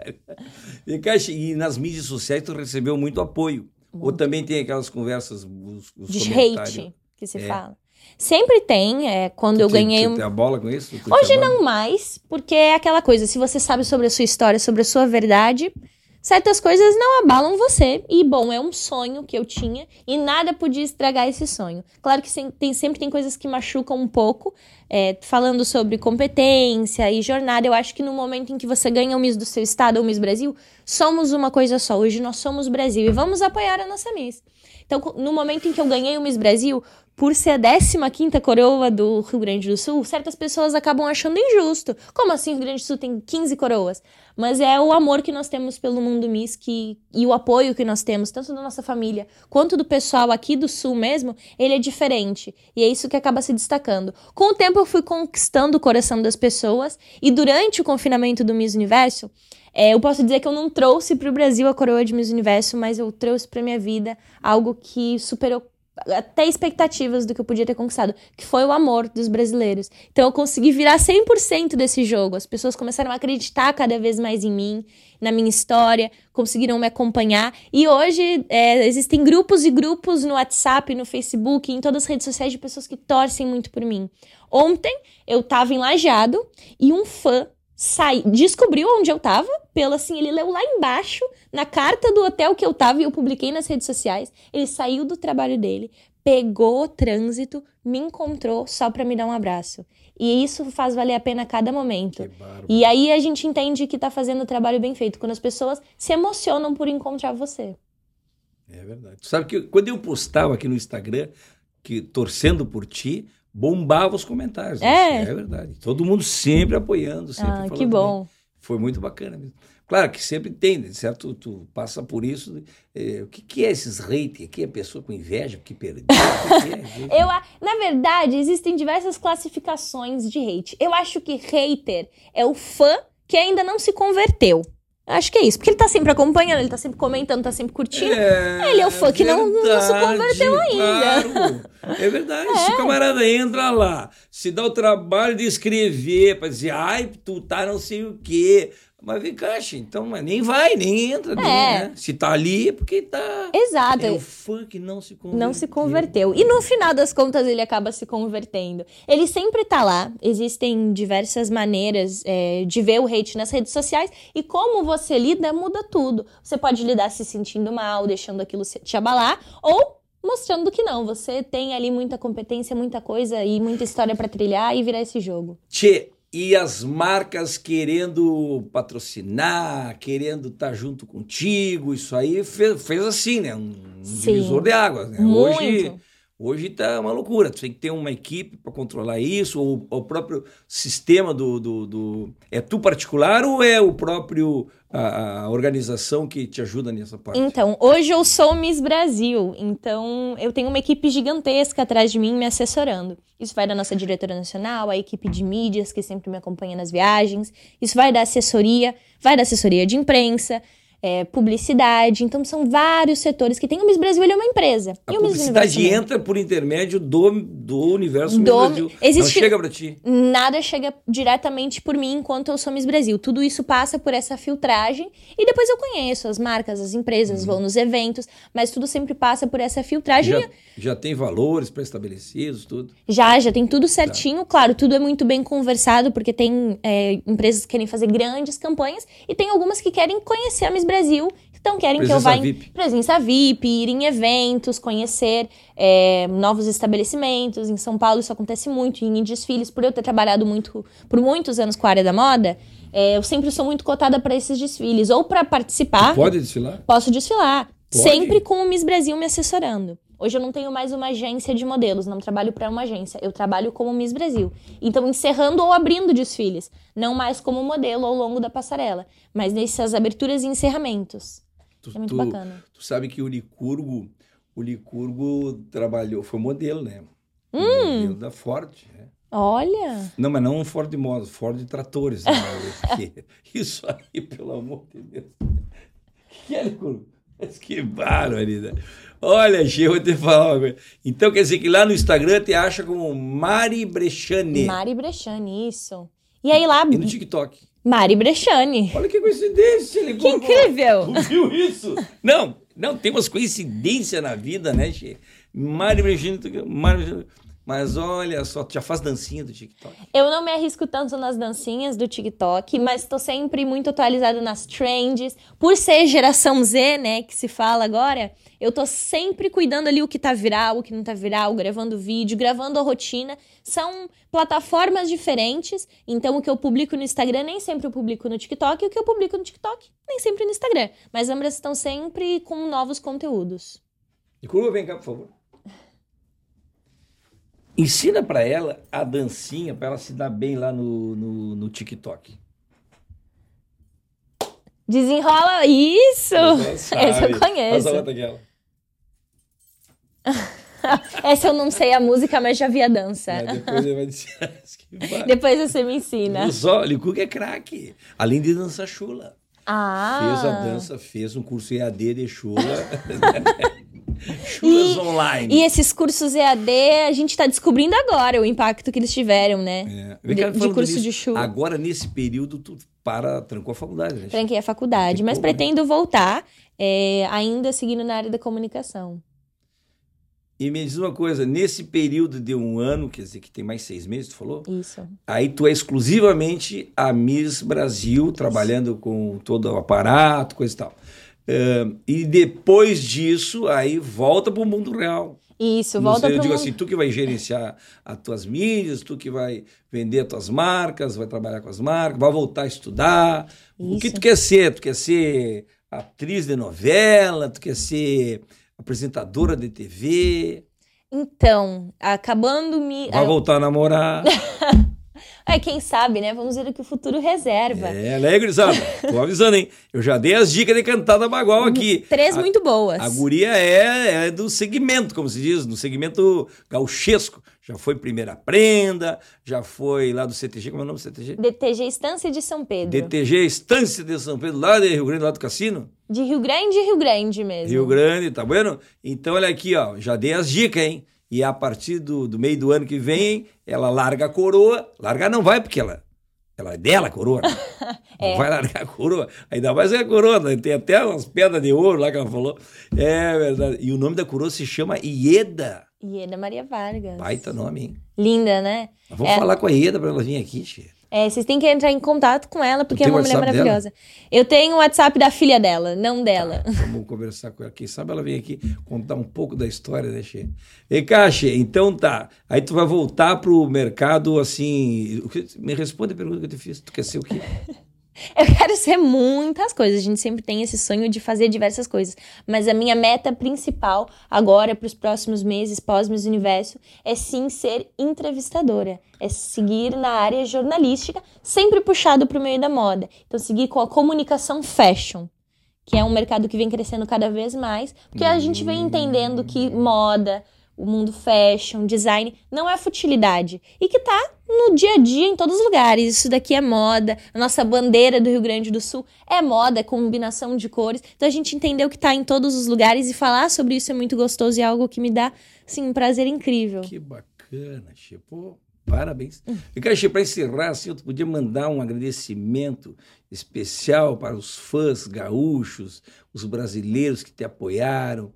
E nas mídias sociais tu recebeu muito apoio. Muito. Ou também tem aquelas conversas, os, os De hate, que se é. fala. Sempre tem, é, quando eu ganhei... Você tem a bola com isso? Hoje não mais, porque é aquela coisa, se você sabe sobre a sua história, sobre a sua verdade, certas coisas não abalam você. E, bom, é um sonho que eu tinha e nada podia estragar esse sonho. Claro que tem, sempre tem coisas que machucam um pouco. É, falando sobre competência e jornada, eu acho que no momento em que você ganha o Miss do seu estado ou o Miss Brasil, somos uma coisa só. Hoje nós somos Brasil e vamos apoiar a nossa Miss. Então, no momento em que eu ganhei o Miss Brasil, por ser a 15 coroa do Rio Grande do Sul, certas pessoas acabam achando injusto. Como assim o Rio Grande do Sul tem 15 coroas? Mas é o amor que nós temos pelo mundo Miss que, e o apoio que nós temos, tanto da nossa família quanto do pessoal aqui do Sul mesmo, ele é diferente. E é isso que acaba se destacando. Com o tempo eu fui conquistando o coração das pessoas e durante o confinamento do Miss Universo, é, eu posso dizer que eu não trouxe para o Brasil a coroa de Miss Universo, mas eu trouxe para minha vida algo que superou até expectativas do que eu podia ter conquistado, que foi o amor dos brasileiros. Então eu consegui virar 100% desse jogo. As pessoas começaram a acreditar cada vez mais em mim, na minha história, conseguiram me acompanhar. E hoje é, existem grupos e grupos no WhatsApp, no Facebook, em todas as redes sociais de pessoas que torcem muito por mim. Ontem eu tava em Lajeado e um fã sai, descobriu onde eu tava, pelo assim, ele leu lá embaixo, na carta do hotel que eu tava, e eu publiquei nas redes sociais. Ele saiu do trabalho dele, pegou o trânsito, me encontrou só para me dar um abraço. E isso faz valer a pena cada momento. E aí a gente entende que tá fazendo o trabalho bem feito, quando as pessoas se emocionam por encontrar você. É verdade. Sabe que quando eu postava aqui no Instagram, que torcendo por ti, bombava os comentários. É. É verdade. Todo mundo sempre apoiando, sempre ah, que bom. Bem. Foi muito bacana mesmo. Claro que sempre tem, né, certo? Tu passa por isso. É, o que, que é esses haters? Aqui é pessoa com inveja que perdeu? Que é? Eu, na verdade, existem diversas classificações de hate. Eu acho que hater é o fã que ainda não se converteu. Acho que é isso. Porque ele tá sempre acompanhando, ele tá sempre comentando, tá sempre curtindo. É, ele é o fã que não, não, se converteu ainda. Claro. É verdade. É. Se o camarada entra lá, se dá o trabalho de escrever, pra dizer, ai, tu tá não sei o quê. Mas vem cá, então mas nem vai, nem entra. É. Nem, né? Se tá ali é porque tá. Exato. É o fã que não se converteu. Não se converteu. E no final das contas ele acaba se convertendo. Ele sempre tá lá. Existem diversas maneiras é, de ver o hate nas redes sociais. E como você lida, muda tudo. Você pode lidar se sentindo mal, deixando aquilo te abalar, ou mostrando que não. Você tem ali muita competência, muita coisa e muita história para trilhar e virar esse jogo. Tchê, e as marcas querendo patrocinar, querendo estar tá junto contigo, isso aí fez, fez assim, né? Um Sim. divisor de águas. Né? Hoje, hoje tá uma loucura. Tu tem que ter uma equipe para controlar isso, ou o próprio sistema do, do, do, É tu particular ou é o próprio a, a, organização que te ajuda nessa parte? Então, hoje eu sou Miss Brasil, então eu tenho uma equipe gigantesca atrás de mim me assessorando. Isso vai da nossa diretora nacional, a equipe de mídias que sempre me acompanha nas viagens, isso vai da assessoria, vai da assessoria de imprensa, é, publicidade. Então, são vários setores que tem. O Miss Brasil ele é uma empresa. A e o publicidade entra por intermédio do, do universo do, Miss Brasil. Existe, Não chega para ti. Nada chega diretamente por mim enquanto eu sou Miss Brasil. Tudo isso passa por essa filtragem e depois eu conheço as marcas, as empresas, uhum. vou nos eventos, mas tudo sempre passa por essa filtragem. Já, já tem valores pré-estabelecidos, tudo? Já, já tem tudo certinho. Tá. Claro, tudo é muito bem conversado, porque tem é, empresas que querem fazer grandes campanhas e tem algumas que querem conhecer a Miss Brasil então querem presença que eu vá VIP. em presença VIP, ir em eventos, conhecer é, novos estabelecimentos. Em São Paulo isso acontece muito, em desfiles, por eu ter trabalhado muito por muitos anos com a área da moda. É, eu sempre sou muito cotada para esses desfiles, ou para participar. Tu pode desfilar? Posso desfilar. Pode? Sempre com o Miss Brasil me assessorando. Hoje eu não tenho mais uma agência de modelos, não trabalho para uma agência, eu trabalho como Miss Brasil. Então, encerrando ou abrindo desfiles, não mais como modelo ao longo da passarela, mas nessas aberturas e encerramentos. Tu, é muito tu, bacana. Tu sabe que o Licurgo, o Licurgo trabalhou, foi modelo, né? Hum. Modelo da Ford, né? Olha! Não, mas não um Ford Moto, Ford Tratores. Né? Isso aí, pelo amor de Deus. Que loucura. Que barbaridade. Olha, eu vou te falar uma coisa. Então quer dizer que lá no Instagram te acha como Mari Brechani. Mari Brechani, isso. E aí lá. E no TikTok. Mari Brechani. Olha que coincidência. Ele que incrível. Viu isso? Não, não, tem umas coincidências na vida, né, Che? Mari Brechani. Mari Brechani. Mas olha só, tu já faz dancinha do TikTok? Eu não me arrisco tanto nas dancinhas do TikTok, mas estou sempre muito atualizada nas trends. Por ser geração Z, né, que se fala agora, eu tô sempre cuidando ali o que tá viral, o que não tá viral, gravando vídeo, gravando a rotina. São plataformas diferentes, então o que eu publico no Instagram nem sempre eu publico no TikTok, e o que eu publico no TikTok nem sempre no Instagram. Mas ambas estão sempre com novos conteúdos. E curva, vem cá, por favor. Ensina para ela a dancinha para ela se dar bem lá no, no, no TikTok. Desenrola isso! Essa eu conheço. Faz a outra aquela. Essa eu não sei a música, mas já vi a dança. É, depois ele vai dizer. depois você me ensina. Só, o Licuca é craque. Além de dançar chula. Ah. Fez a dança, fez um curso EAD de chula. Chulas e, online. E esses cursos EAD, a gente está descobrindo agora o impacto que eles tiveram, né? É. de, de curso nisso, de chula. Agora, nesse período, tu para, trancou a faculdade, né? Tranquei a faculdade, mas pretendo né? voltar, é, ainda seguindo na área da comunicação. E me diz uma coisa, nesse período de um ano, quer dizer que tem mais seis meses, tu falou? Isso. Aí tu é exclusivamente a Miss Brasil, trabalhando com todo o aparato, coisa e tal. Uh, e depois disso, aí volta para o mundo real. Isso, volta para Eu digo mundo... assim, tu que vai gerenciar as tuas mídias, tu que vai vender as tuas marcas, vai trabalhar com as marcas, vai voltar a estudar. Isso. O que tu quer ser? Tu quer ser atriz de novela? Tu quer ser apresentadora de TV? Então, acabando me... Vai voltar a namorar. É, quem sabe, né? Vamos ver o que o futuro reserva. É, né, gurizada? Tô avisando, hein? Eu já dei as dicas de cantada bagual aqui. Três a, muito boas. A guria é, é do segmento, como se diz, do segmento gauchesco. Já foi Primeira Prenda, já foi lá do CTG, como é o nome do CTG? DTG Estância de São Pedro. DTG Estância de São Pedro, lá de Rio Grande, lá do Cassino? De Rio Grande, Rio Grande mesmo. Rio Grande, tá vendo? Então, olha aqui, ó, já dei as dicas, hein? E a partir do, do meio do ano que vem, ela larga a coroa. Largar não vai, porque ela, ela é dela a coroa. Né? é. Não vai largar a coroa. Ainda mais é a coroa, né? tem até umas pedras de ouro lá que ela falou. É verdade. E o nome da coroa se chama Ieda. Ieda Maria Vargas. Baita nome, hein? Linda, né? Vamos é. falar com a Ieda para ela vir aqui, tia. É, vocês têm que entrar em contato com ela, porque é uma mulher maravilhosa. Dela? Eu tenho o WhatsApp da filha dela, não dela. Tá, vamos conversar com ela. Quem sabe ela vem aqui contar um pouco da história, né, Xê? E cá, Xê, então tá. Aí tu vai voltar pro mercado, assim... Me responde a pergunta que eu te fiz. Tu quer ser o quê? Eu quero ser muitas coisas. A gente sempre tem esse sonho de fazer diversas coisas. Mas a minha meta principal agora, para os próximos meses, pós-Miss Universo, é sim ser entrevistadora. É seguir na área jornalística, sempre puxado para o meio da moda. Então, seguir com a comunicação fashion que é um mercado que vem crescendo cada vez mais, porque a gente vem entendendo que moda, o mundo fashion, design, não é futilidade. E que tá no dia a dia, em todos os lugares. Isso daqui é moda. A nossa bandeira do Rio Grande do Sul é moda, é combinação de cores. Então a gente entendeu que tá em todos os lugares e falar sobre isso é muito gostoso e é algo que me dá, assim, um prazer incrível. Que bacana, Chico. Parabéns. E, cara, para encerrar, assim, eu podia mandar um agradecimento especial para os fãs gaúchos, os brasileiros que te apoiaram,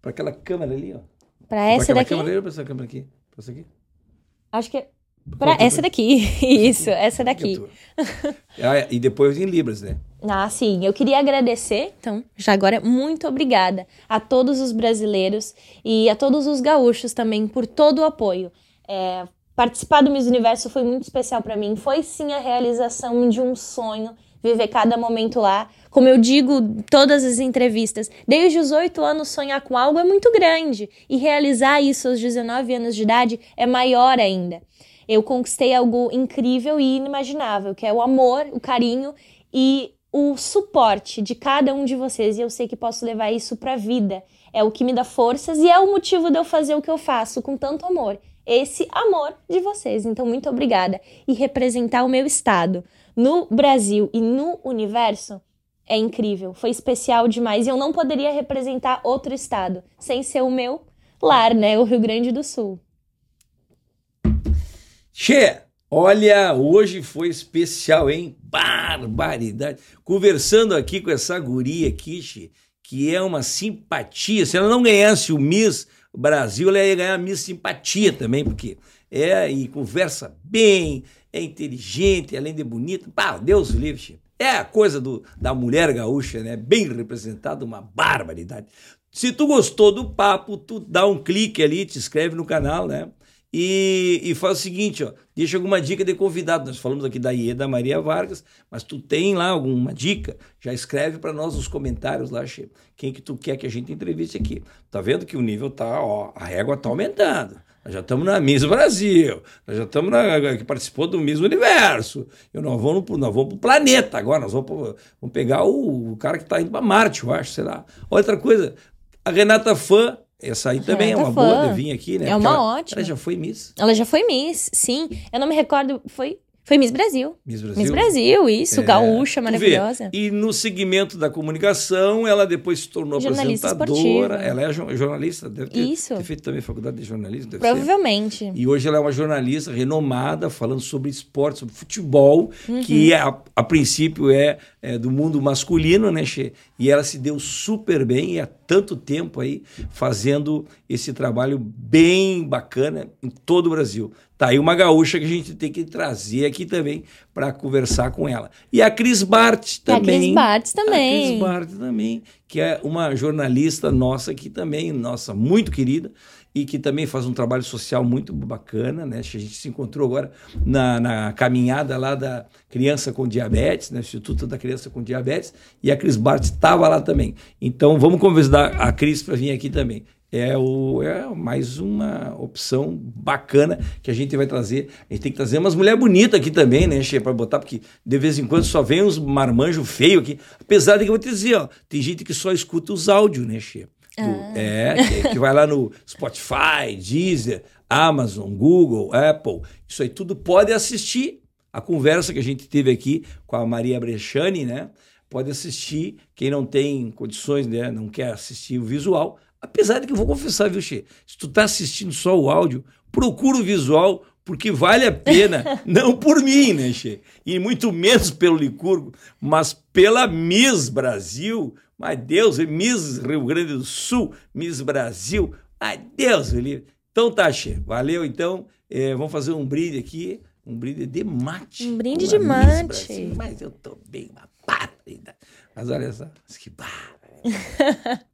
para aquela câmera ali, ó. Para essa daqui? Para essa câmera aqui? Para essa aqui? Acho que é. Para essa daqui. Isso, essa daqui. ah, e depois em Libras, né? Ah, sim. Eu queria agradecer, então, já agora, muito obrigada a todos os brasileiros e a todos os gaúchos também por todo o apoio. É, participar do Miss Universo foi muito especial para mim. Foi sim a realização de um sonho viver cada momento lá. Como eu digo todas as entrevistas, desde os oito anos sonhar com algo é muito grande e realizar isso aos 19 anos de idade é maior ainda. Eu conquistei algo incrível e inimaginável, que é o amor, o carinho e o suporte de cada um de vocês e eu sei que posso levar isso para a vida. É o que me dá forças e é o motivo de eu fazer o que eu faço com tanto amor. Esse amor de vocês. Então, muito obrigada. E representar o meu estado no Brasil e no universo é incrível. Foi especial demais e eu não poderia representar outro estado sem ser o meu lar, né? O Rio Grande do Sul. Che, olha, hoje foi especial, hein? Barbaridade. Conversando aqui com essa guria aqui, che, que é uma simpatia. Se ela não ganhasse o Miss Brasil, ela ia ganhar a Miss Simpatia também, porque é e conversa bem, é inteligente, além de bonita. Pá, Deus livre, che. É a coisa do, da mulher gaúcha, né? Bem representada, uma barbaridade. Se tu gostou do papo, tu dá um clique ali, te inscreve no canal, né? E, e faz o seguinte, ó, deixa alguma dica de convidado. Nós falamos aqui da Ieda Maria Vargas, mas tu tem lá alguma dica? Já escreve para nós nos comentários lá, che. Quem que tu quer que a gente entreviste aqui? Tá vendo que o nível tá, ó, a régua tá aumentando. Nós já estamos na Miss Brasil, nós já estamos na que participou do Miss Universo. Eu nós vamos vamos pro planeta agora, nós vamos, pro, vamos pegar o, o cara que está indo para Marte, eu acho, sei lá. Outra coisa, a Renata Fã essa aí também Renata é uma fã. boa de vir aqui, né? É uma ela, ótima. Ela já foi Miss. Ela já foi Miss, sim. Eu não me recordo, foi foi Miss Brasil. Miss Brasil. Miss Brasil, isso, é, gaúcha, maravilhosa. E no segmento da comunicação, ela depois se tornou jornalista apresentadora. Esportiva. Ela é jornalista, deve ter, isso. ter feito também faculdade de jornalismo. Provavelmente. Ser. E hoje ela é uma jornalista renomada, falando sobre esporte, sobre futebol, uhum. que é, a, a princípio é, é, do mundo masculino, né, Che? E ela se deu super bem e há tanto tempo aí fazendo esse trabalho bem bacana em todo o Brasil. Tá aí uma gaúcha que a gente tem que trazer aqui também para conversar com ela. E a Cris Bart também. A Cris Bart também. A Cris Bart também, que é uma jornalista nossa aqui também, nossa, muito querida, e que também faz um trabalho social muito bacana, né? A gente se encontrou agora na, na caminhada lá da Criança com Diabetes, né? Instituto da Criança com Diabetes, e a Cris Bart estava lá também. Então vamos convidar a Cris para vir aqui também é, o, é mais uma opção bacana que a gente vai trazer. A gente tem que trazer umas mulheres bonitas aqui também, né, Che, para botar, porque de vez em quando só vem uns marmanjos feios aqui. Apesar de que eu vou te dizer, ó, tem gente que só escuta os áudios, né, Che? Ah. É, que, que vai lá no Spotify, Deezer, Amazon, Google, Apple. Isso aí tudo pode assistir a conversa que a gente teve aqui com a Maria Brechani, né? Pode assistir. Quem não tem condições, né, não quer assistir o visual, Apesar de que eu vou confessar, viu, Che? Se tu tá assistindo só o áudio, procura o visual, porque vale a pena, não por mim, né, Che? E muito menos pelo Licurgo, mas pela Miss Brasil. Mas Deus, Miss Rio Grande do Sul, Miss Brasil. Ai, Deus, ele. Então tá, Che. Valeu, então. É, vamos fazer um brinde aqui. Um brinde de mate. Um brinde de mate. Mas eu tô bem uma barbaridade. Mas olha só, que barra.